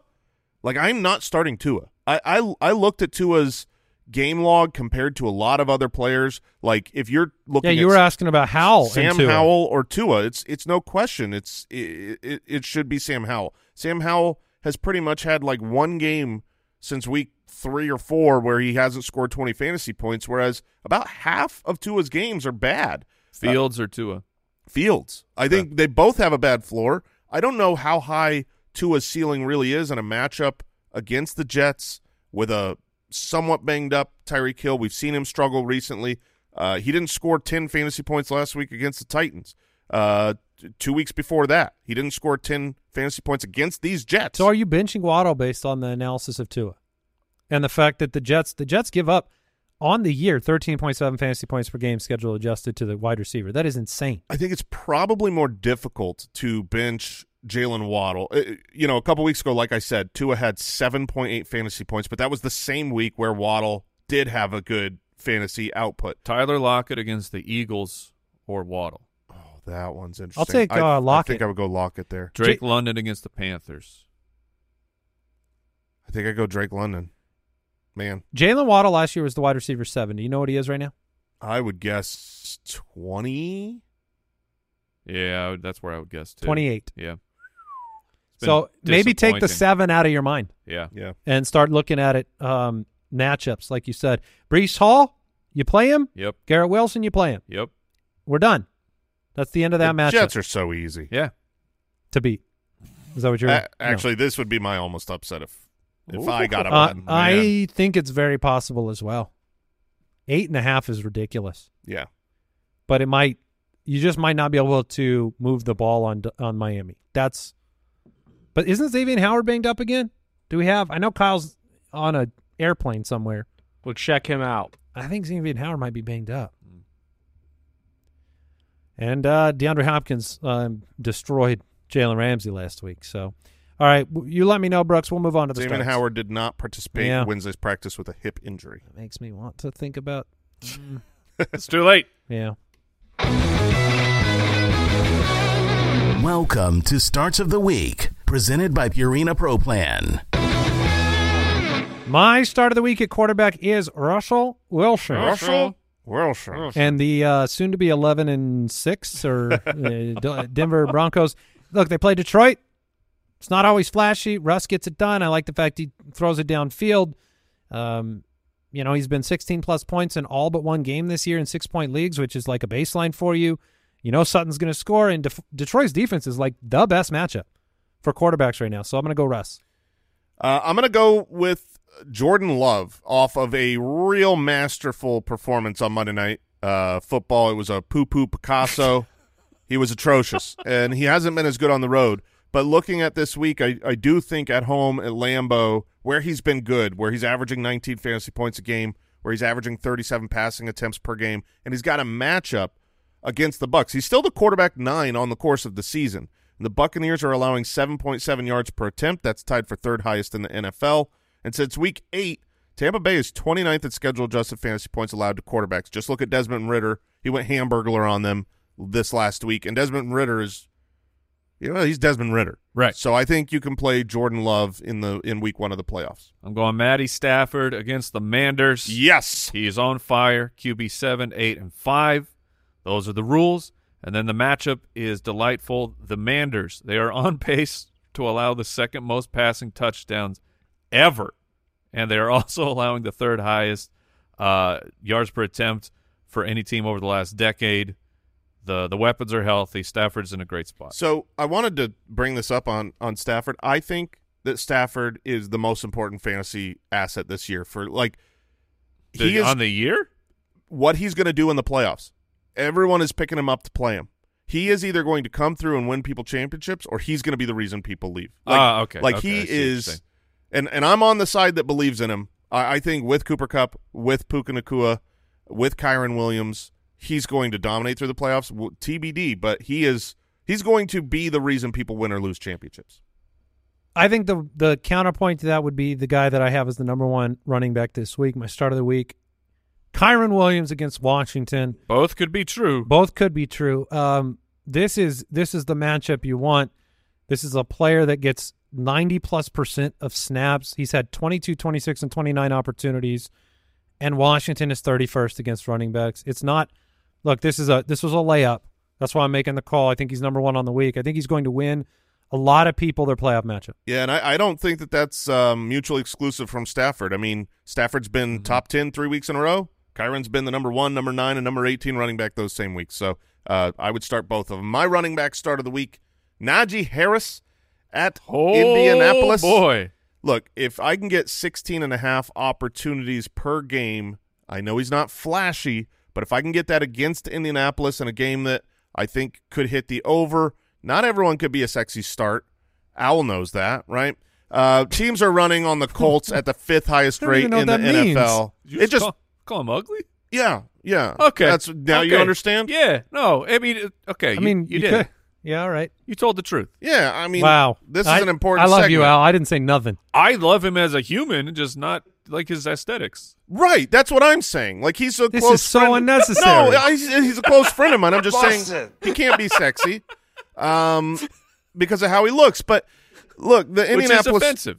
Speaker 4: like I'm not starting Tua. I, I I looked at Tua's game log compared to a lot of other players. Like if you're looking,
Speaker 2: Yeah, you
Speaker 4: at
Speaker 2: were asking about Howell.
Speaker 4: Sam
Speaker 2: and Tua.
Speaker 4: Howell or Tua. It's it's no question. It's it, it, it should be Sam Howell. Sam Howell has pretty much had like one game since week three or four where he hasn't scored 20 fantasy points, whereas about half of Tua's games are bad.
Speaker 3: Fields or Tua?
Speaker 4: Fields. I think they both have a bad floor. I don't know how high Tua's ceiling really is in a matchup against the Jets with a somewhat banged up Tyreek Hill. We've seen him struggle recently. Uh, he didn't score 10 fantasy points last week against the Titans. Uh, two weeks before that, he didn't score 10 fantasy points against these Jets.
Speaker 2: So are you benching Waddle based on the analysis of Tua and the fact that the Jets the Jets give up on the year 13.7 fantasy points per game schedule adjusted to the wide receiver. That is insane.
Speaker 4: I think it's probably more difficult to bench Jaylen Waddle. Uh, You know, a couple weeks ago, like I said, Tua had 7.8 fantasy points, but that was the same week where Waddle did have a good fantasy output.
Speaker 3: Tyler Lockett against the Eagles or Waddle?
Speaker 4: Oh, that one's interesting.
Speaker 2: I'll take,
Speaker 4: I,
Speaker 2: uh,
Speaker 4: I
Speaker 2: Lockett.
Speaker 4: think I would go Lockett there.
Speaker 3: Drake London against the Panthers.
Speaker 4: I think I go Drake London. Man,
Speaker 2: Jaylen Waddle last year was the wide receiver seven. Do you know what he is right now?
Speaker 4: I would guess 20.
Speaker 3: Yeah, would- that's where I would guess too.
Speaker 2: 28.
Speaker 3: Yeah.
Speaker 2: So maybe take the seven out of your mind
Speaker 3: Yeah.
Speaker 4: Yeah.
Speaker 2: and start looking at it um, matchups, like you said. Breece Hall, you play him.
Speaker 3: Yep.
Speaker 2: Garrett Wilson, you play him.
Speaker 3: Yep.
Speaker 2: We're done. That's the end of that
Speaker 4: the
Speaker 2: matchup
Speaker 4: Jets are so easy.
Speaker 3: Yeah.
Speaker 2: to beat. Is that what you're?
Speaker 4: A-
Speaker 2: no.
Speaker 4: actually, this would be my almost upset if if
Speaker 3: Ooh.
Speaker 4: I got a
Speaker 2: Uh,
Speaker 4: button.
Speaker 2: I think it's very possible as well. Eight and a half is ridiculous,
Speaker 4: yeah.
Speaker 2: but it might. You just might not be able to move the ball on on Miami. That's. But isn't Xavier Howard banged up again? Do we have? I know Kyle's on a airplane somewhere.
Speaker 5: We'll check him out.
Speaker 2: I think Xavier Howard might be banged up. And uh, DeAndre Hopkins um, destroyed Jalen Ramsey last week. So, all right, you let me know, Brooks. We'll move on to the
Speaker 4: Damon
Speaker 2: starts.
Speaker 4: Howard did not participate
Speaker 2: Yeah.
Speaker 4: in Wednesday's practice with a hip injury.
Speaker 2: That makes me want to think about.
Speaker 3: It's too late.
Speaker 2: Yeah.
Speaker 1: Welcome to Starts of the Week, presented by Purina Pro Plan.
Speaker 2: My start of the week at quarterback is Russell Wilson.
Speaker 4: Russell Wilson.
Speaker 2: And the uh, soon to be 11 and 6 or uh, D- Denver Broncos. Look, they play Detroit. It's not always flashy. Russ gets it done. I like the fact he throws it downfield. Um, you know, he's been 16 plus points in all but one game this year in six point leagues, which is like a baseline for you. You know, Sutton's going to score, and Def- Detroit's defense is like the best matchup for quarterbacks right now. So I'm going to go Russ.
Speaker 4: Uh, I'm going to go with Jordan Love off of a real masterful performance on Monday Night uh, Football. It was a poo poo Picasso. he was atrocious, and he hasn't been as good on the road. But looking at this week, I, I do think at home at Lambeau, where he's been good, where he's averaging 19 fantasy points a game, where he's averaging 37 passing attempts per game, and he's got a matchup against the Bucks. He's still the quarterback nine on the course of the season. The Buccaneers are allowing 7.7 yards per attempt. That's tied for third highest in the NFL. And since week eight, Tampa Bay is 29th in schedule adjusted fantasy points allowed to quarterbacks. Just look at Desmond Ridder. He went hamburglar on them this last week, and Desmond Ridder is, you know, he's Desmond Ridder.
Speaker 3: Right.
Speaker 4: So I think you can play Jordan Love in the in week one of the playoffs.
Speaker 3: I'm going Matty Stafford against the Manders.
Speaker 4: Yes.
Speaker 3: He is on fire. QB seven, eight, and five. Those are the rules. And then the matchup is delightful. The Manders, they are on pace to allow the second most passing touchdowns ever. And they are also allowing the third highest uh, yards per attempt for any team over the last decade. The the weapons are healthy. Stafford's in a great spot.
Speaker 4: So I wanted to bring this up on on Stafford. I think that Stafford is the most important fantasy asset this year for like
Speaker 3: The-
Speaker 4: he is
Speaker 3: on the year?
Speaker 4: what he's going to do in the playoffs. Everyone is picking him up to play him. He is either going to come through and win people championships, or he's going to be the reason people leave. Like,
Speaker 3: Ah, okay.
Speaker 4: Like
Speaker 3: Okay,
Speaker 4: he
Speaker 3: see what you're
Speaker 4: is, and and I'm on the side that believes in him. I, I think with Cooper Kupp, with Puka Nacua, with Kyren Williams, he's going to dominate through the playoffs. W- TBD, but he is he's going to be the reason people win or lose championships.
Speaker 2: I think the the counterpoint to that would be the guy that I have as the number one running back this week, my start of the week, Kyren Williams against Washington.
Speaker 3: Both could be true.
Speaker 2: Both could be true. Um, this is this is the matchup you want. This is a player that gets 90 plus percent of snaps. He's had 22, 26, and 29 opportunities, and Washington is 31st against running backs. It's not. Look, this is a this was a layup. That's why I'm making the call. I think he's number one on the week. I think he's going to win a lot of people their playoff matchup.
Speaker 4: Yeah, and I, I don't think that that's um, mutually exclusive from Stafford. I mean, Stafford's been
Speaker 3: Mm-hmm.
Speaker 4: top 10 three weeks in a row. Kyren's been the number one, number nine, and number 18 running back those same weeks. So uh, I would start both of them. My running back start of the week, Najee Harris at
Speaker 3: Oh,
Speaker 4: Indianapolis.
Speaker 3: boy.
Speaker 4: Look, if I can get 16 and a half opportunities per game, I know he's not flashy, but if I can get that against Indianapolis in a game that I think could hit the over, not everyone could be a sexy start. Owl knows that, right? Uh, teams are running on the Colts at the fifth highest rate in the
Speaker 2: means.
Speaker 4: NFL.
Speaker 3: You
Speaker 4: It just,
Speaker 3: call, call him ugly?
Speaker 4: yeah, yeah.
Speaker 3: Okay.
Speaker 4: That's now you understand.
Speaker 3: Yeah. No. I mean, okay.
Speaker 2: I
Speaker 3: you-
Speaker 2: mean,
Speaker 3: you,
Speaker 2: you
Speaker 3: did.
Speaker 2: could. Yeah, all right.
Speaker 3: You told the truth.
Speaker 4: Yeah, I mean,
Speaker 2: wow,
Speaker 4: This
Speaker 2: I-
Speaker 4: is an important.
Speaker 2: I love you. Al. I didn't say nothing.
Speaker 3: I love him as a human, just not like his aesthetics.
Speaker 4: Right, that's what I'm saying. Like he's a
Speaker 2: This
Speaker 4: close
Speaker 2: is so unnecessary.
Speaker 4: No, I- he's, he's a close friend of mine. I'm just saying he can't be sexy, um, because of how he looks. But look, the
Speaker 3: Which is
Speaker 4: Indianapolis
Speaker 3: offensive.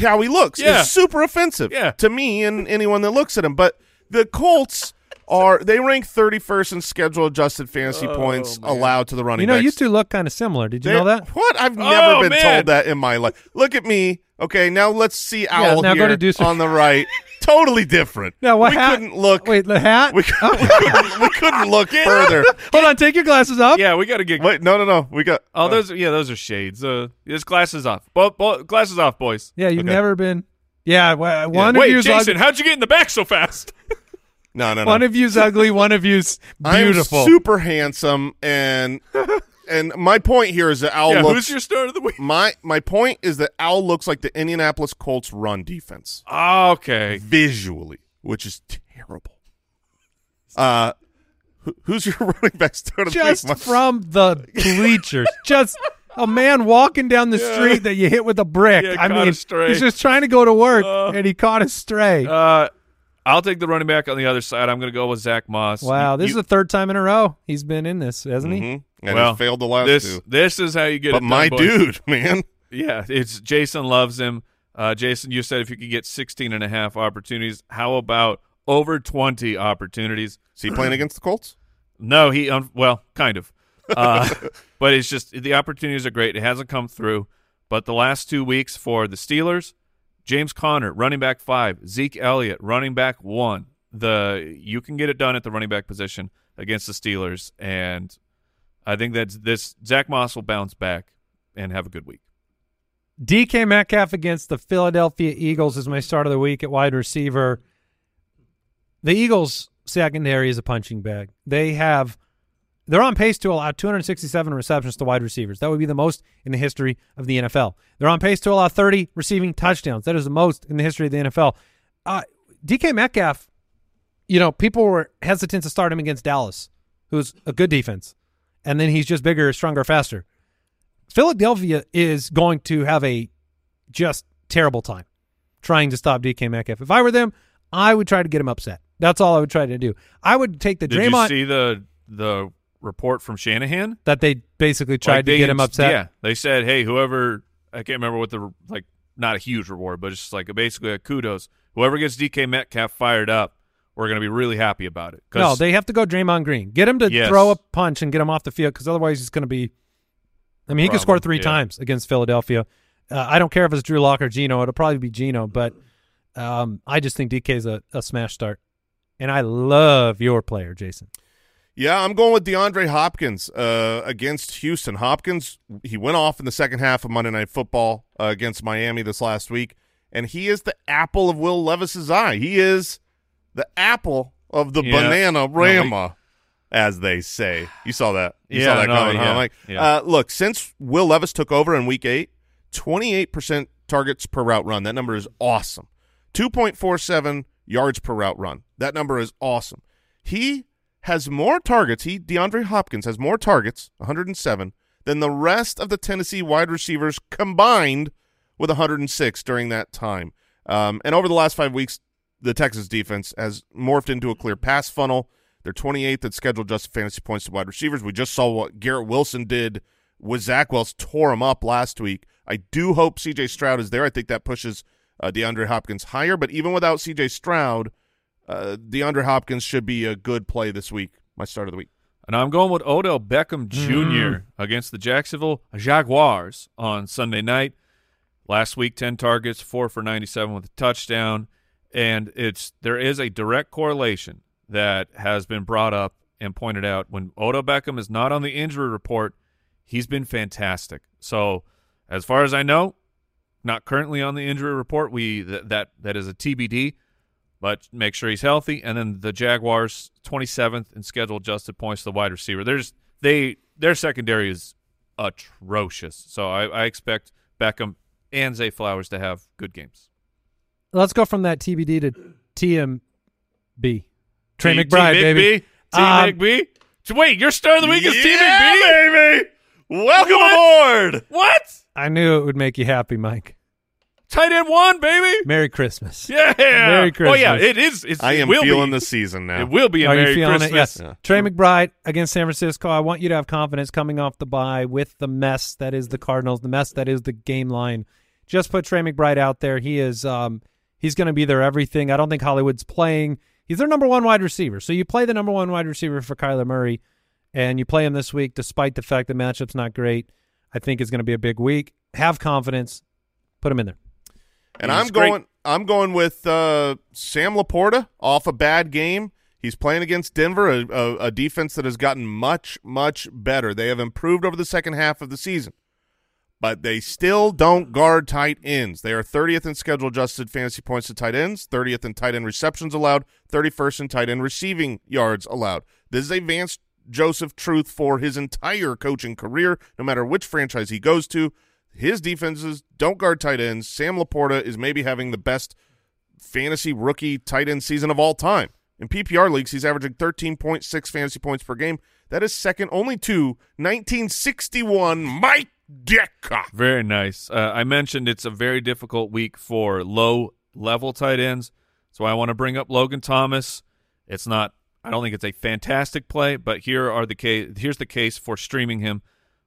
Speaker 4: how he looks
Speaker 3: Yeah.
Speaker 4: is super offensive
Speaker 3: Yeah.
Speaker 4: to me and anyone that looks at him. But the Colts are they rank 31st in schedule adjusted fantasy
Speaker 3: Oh,
Speaker 4: points
Speaker 3: man.
Speaker 4: allowed to the running
Speaker 2: You know,
Speaker 4: backs.
Speaker 2: you two look kind of similar. Did you
Speaker 4: They-
Speaker 2: know that?
Speaker 4: What? I've
Speaker 3: Oh,
Speaker 4: never been
Speaker 3: man.
Speaker 4: told that in my life. Look at me. Okay, now let's see Owl
Speaker 2: now go
Speaker 4: here
Speaker 2: to do some-
Speaker 4: on the right. totally different.
Speaker 2: Now, what
Speaker 4: we
Speaker 2: hat-
Speaker 4: couldn't look.
Speaker 2: Wait, the hat.
Speaker 4: We, cou- we couldn't, we couldn't look further.
Speaker 2: Hold on, take your glasses off.
Speaker 3: Yeah, we got to get.
Speaker 4: Wait, no, no, no. We got.
Speaker 3: Oh, those. Yeah, those are shades. Uh, his glasses off. Bo- bo- glasses off, boys.
Speaker 2: Yeah, you've
Speaker 4: Okay.
Speaker 2: never been. Yeah, wa- one of
Speaker 3: Wait, Jason,
Speaker 2: ugly.
Speaker 3: how'd you get in the back so fast?
Speaker 4: no, no, no.
Speaker 2: One of you's ugly. One of you's beautiful.
Speaker 4: I'm super handsome, and and my point here is that Al
Speaker 3: yeah,
Speaker 4: looks.
Speaker 3: who's your start of the week?
Speaker 4: my my point is that Al looks like the Indianapolis Colts run defense
Speaker 3: Okay.
Speaker 4: visually, which is terrible. Uh, who, who's your running back start of the week?
Speaker 2: Just from the bleachers. just a man walking down the street that you hit with a brick.
Speaker 3: Yeah,
Speaker 2: I mean,
Speaker 3: a stray.
Speaker 2: he's just trying to go to work
Speaker 3: Uh,
Speaker 2: and he caught a stray.
Speaker 3: Uh, I'll take the running back on the other side. I'm going to go with Zach Moss.
Speaker 2: wow,
Speaker 3: You-
Speaker 2: this
Speaker 3: you-
Speaker 2: is the third time in a row he's been in this, hasn't he?
Speaker 4: Mhm. And
Speaker 3: well,
Speaker 4: he failed the last
Speaker 3: this
Speaker 4: two.
Speaker 3: this is how you get
Speaker 4: But
Speaker 3: it done,
Speaker 4: my
Speaker 3: boys.
Speaker 4: dude, man.
Speaker 3: Yeah, it's Jason loves him. Uh, Jason, you said if you could get 16 and a half opportunities, how about over 20 opportunities?
Speaker 4: Is he playing against the Colts?
Speaker 3: No, he um, well, kind of. Uh, but it's just the opportunities are great. It hasn't come through. But the last two weeks for the Steelers, James Conner, running back five, Zeke Elliott, running back one. The you can get it done at the running back position against the Steelers, and I think that this Zach Moss will bounce back and have a good week.
Speaker 2: DK Metcalf against the Philadelphia Eagles is my start of the week at wide receiver. The Eagles secondary is a punching bag. They have they're on pace to allow 267 receptions to wide receivers. That would be the most in the history of the NFL. They're on pace to allow 30 receiving touchdowns. That is the most in the history of the NFL. Uh, DK Metcalf, you know, people were hesitant to start him against Dallas, who's a good defense, and then he's just bigger, stronger, faster. Philadelphia is going to have a just terrible time. trying to stop DK Metcalf. If I were them, I would try to get him upset. That's all I would try to do. I would take the
Speaker 3: Did
Speaker 2: Draymond
Speaker 3: you see the the report from Shanahan?
Speaker 2: that they basically tried
Speaker 3: Like,
Speaker 2: to get him upset.
Speaker 3: Yeah, they said, "Hey, whoever I can't remember what the like not a huge reward, but just like a, basically a kudos. Whoever gets DK Metcalf fired up, we're going to be really happy about it."
Speaker 2: No, they have to go Draymond Green. Get him to
Speaker 3: Yes.
Speaker 2: throw a punch and get him off the field because otherwise he's going to be. I mean, he could score three
Speaker 3: yeah.
Speaker 2: times against Philadelphia. Uh, I don't care if it's Drew Lock or Gino. It'll probably be Gino, but um, I just think DK is a, a smash start. And I love your player, Jason.
Speaker 4: Yeah, I'm going with DeAndre Hopkins uh, against Houston. Hopkins, he went off in the second half of Monday Night Football uh, against Miami this last week, and he is the apple of Will Levis's eye. He is the apple of the
Speaker 3: Yeah.
Speaker 4: banana
Speaker 3: No,
Speaker 4: rama, as they say. You saw that. You saw
Speaker 3: Yeah,
Speaker 4: that
Speaker 3: no,
Speaker 4: coming, huh? Like,
Speaker 3: yeah.
Speaker 4: uh, look, since Will Levis took over in Week Eight, 28% targets per route run. That number is awesome. 2.47 yards per route run. That number is awesome. He has more targets. He DeAndre Hopkins has more targets, 107, than the rest of the Tennessee wide receivers combined with 106 during that time. Um, and over the last five weeks, the Texas defense has morphed into a clear pass funnel. They're 28th at scheduled just fantasy points to wide receivers. We just saw what Garrett Wilson did with Zach Wells, tore him up last week. I do hope C.J. Stroud is there. I think that pushes uh, DeAndre Hopkins higher. But even without C.J. Stroud, uh, DeAndre Hopkins should be a good play this week. My start of the week.
Speaker 3: And I'm going with Odell Beckham Jr. against the Jacksonville Jaguars on Sunday night. Last week, 10 targets, 4 for 97 with a touchdown. And it's there is a direct correlation that has been brought up and pointed out. When Odell Beckham is not on the injury report, he's been fantastic. So, as far as I know, not currently on the injury report. We th- that that is a TBD but make sure he's healthy. And then the Jaguars, 27th in schedule adjusted points to the wide receiver. There's they their secondary is atrocious. So I, I expect Beckham and Zay Flowers to have good games.
Speaker 2: Let's go from that TBD to TMB. Trey
Speaker 3: T-
Speaker 2: McBride,
Speaker 3: T-
Speaker 2: baby.
Speaker 3: T.
Speaker 2: Um?
Speaker 3: So Wait, your star of the week is T.
Speaker 4: Yeah,
Speaker 3: McBee?
Speaker 4: baby. Welcome
Speaker 3: What?
Speaker 4: aboard.
Speaker 3: What?
Speaker 2: I knew it would make you happy, Mike.
Speaker 3: Tight end one, baby.
Speaker 2: Merry Christmas.
Speaker 3: Yeah.
Speaker 2: Merry Christmas.
Speaker 3: Oh yeah, it is. It's,
Speaker 4: I
Speaker 3: it
Speaker 4: am
Speaker 3: will
Speaker 4: feeling
Speaker 3: be,
Speaker 4: the season now.
Speaker 3: It will be a
Speaker 2: Are
Speaker 3: Merry
Speaker 2: you feeling
Speaker 3: Christmas.
Speaker 2: it? Yes.
Speaker 4: Yeah.
Speaker 2: Trey McBride against San Francisco. I want you to have confidence coming off the bye with the mess that is the Cardinals, the mess that is the game line. Just put Trey McBride out there. He is um he's going to be their everything. I don't think Hollywood's playing. He's their number one wide receiver. So you play the number one wide receiver for Kyler Murray, and you play him this week despite the fact the matchup's not great. I think it's going to be a big week. Have confidence. Put him in there.
Speaker 4: And I'm
Speaker 3: great.
Speaker 4: going. I'm going with uh, Sam LaPorta off a bad game. He's playing against Denver, a, a, a defense that has gotten much, much better. They have improved over the second half of the season, but they still don't guard tight ends. They are 30th in schedule adjusted fantasy points to tight ends, 30th in tight end receptions allowed, 31st in tight end receiving yards allowed. This is a Vance Joseph truth for his entire coaching career, no matter which franchise he goes to. His defenses don't guard tight ends. Sam LaPorta is maybe having the best fantasy rookie tight end season of all time. In PPR leagues, he's averaging 13.6 fantasy points per game. That is second only to 1961 Mike Ditka.
Speaker 3: Very nice. Uh, I mentioned it's a very difficult week for low level tight ends, so I want to bring up Logan Thomas. It's not. I don't think it's a fantastic play, but here are the case. Here's the case for streaming him.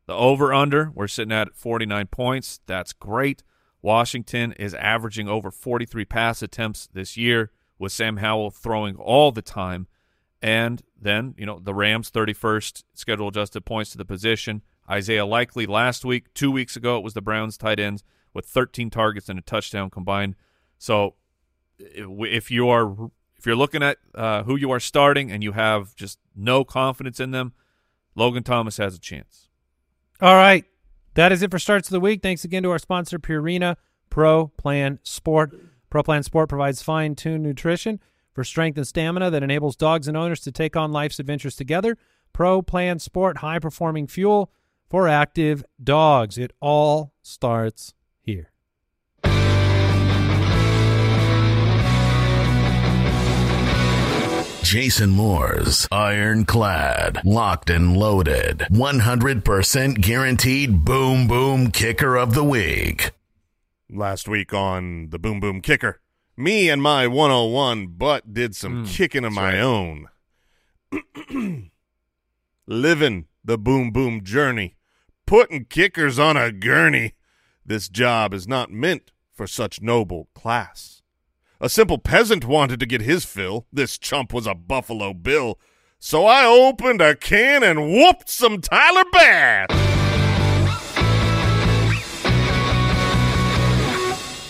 Speaker 3: The over under we're sitting at 49 points. That's great. Washington is averaging over 43 pass attempts this year with Sam Howell throwing all the time. And then, you know, the Rams 31st schedule adjusted points to the position. Isaiah Likely last week, two weeks ago, it was the Browns tight ends with 13 targets and a touchdown combined. So if you are if you're looking at uh, who you are starting and you have just no confidence in them, Logan Thomas has a chance.
Speaker 2: All right. That is it for starts of the week. Thanks again to our sponsor, Purina Pro Plan Sport. Pro Plan Sport provides fine tuned nutrition for strength and stamina that enables dogs and owners to take on life's adventures together. Pro Plan Sport, high performing fuel for active dogs. It all starts here.
Speaker 1: Jason Moore's Ironclad, Locked and Loaded, 100% guaranteed boom boom kicker of the week.
Speaker 4: last week on the Boom Boom Kicker. Me and my 101 butt did some
Speaker 3: Mm,
Speaker 4: kicking of my
Speaker 3: right.
Speaker 4: own. Living the boom boom journey, putting kickers on a gurney. This job is not meant for such noble class. A simple peasant wanted to get his fill. This chump was a Buffalo Bill. So I opened a can and whooped some Tyler Bass.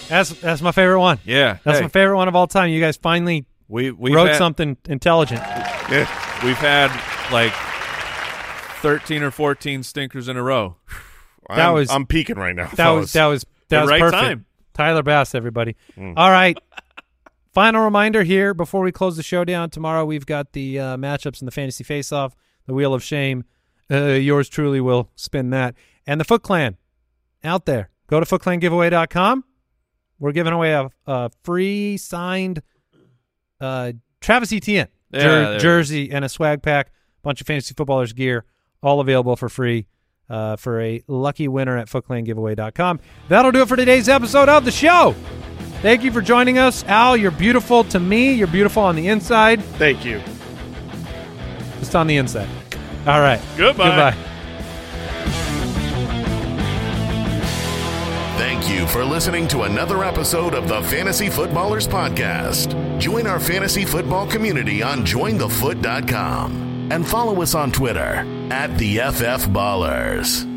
Speaker 2: That's that's my favorite one.
Speaker 3: Yeah,
Speaker 2: That's
Speaker 3: hey,
Speaker 2: my favorite one of all time. You guys finally
Speaker 3: we we
Speaker 2: wrote
Speaker 3: had,
Speaker 2: something intelligent.
Speaker 3: Yeah, We've had like thirteen or fourteen stinkers in a row.
Speaker 2: That
Speaker 4: I'm,
Speaker 2: was-
Speaker 4: I'm peaking right now.
Speaker 2: That
Speaker 4: fellas.
Speaker 2: was that was that
Speaker 3: The
Speaker 2: was
Speaker 3: right
Speaker 2: perfect.
Speaker 3: time.
Speaker 2: Tyler Bass, everybody. Hmm. All right. Final reminder here before we close the show down. Tomorrow we've got the uh, matchups in the fantasy face-off, the Wheel of Shame. Uh, yours truly will spin that, and the Foot Clan out there. Go to footclangiveaway.com. We're giving away a, a free signed uh, Travis Etienne jer- jersey and a swag pack, bunch of fantasy footballers gear, all available for free uh, for a lucky winner at footclangiveaway.com. That'll do it for today's episode of the show. Thank you for joining us. Al, you're beautiful to me. You're beautiful on the inside.
Speaker 4: Thank you.
Speaker 2: Just on the inside. All right.
Speaker 3: Goodbye.
Speaker 2: Goodbye.
Speaker 1: Thank you for listening to another episode of the Fantasy Footballers Podcast. Join our fantasy football community on jointhefoot.com and follow us on Twitter at the FF Ballers.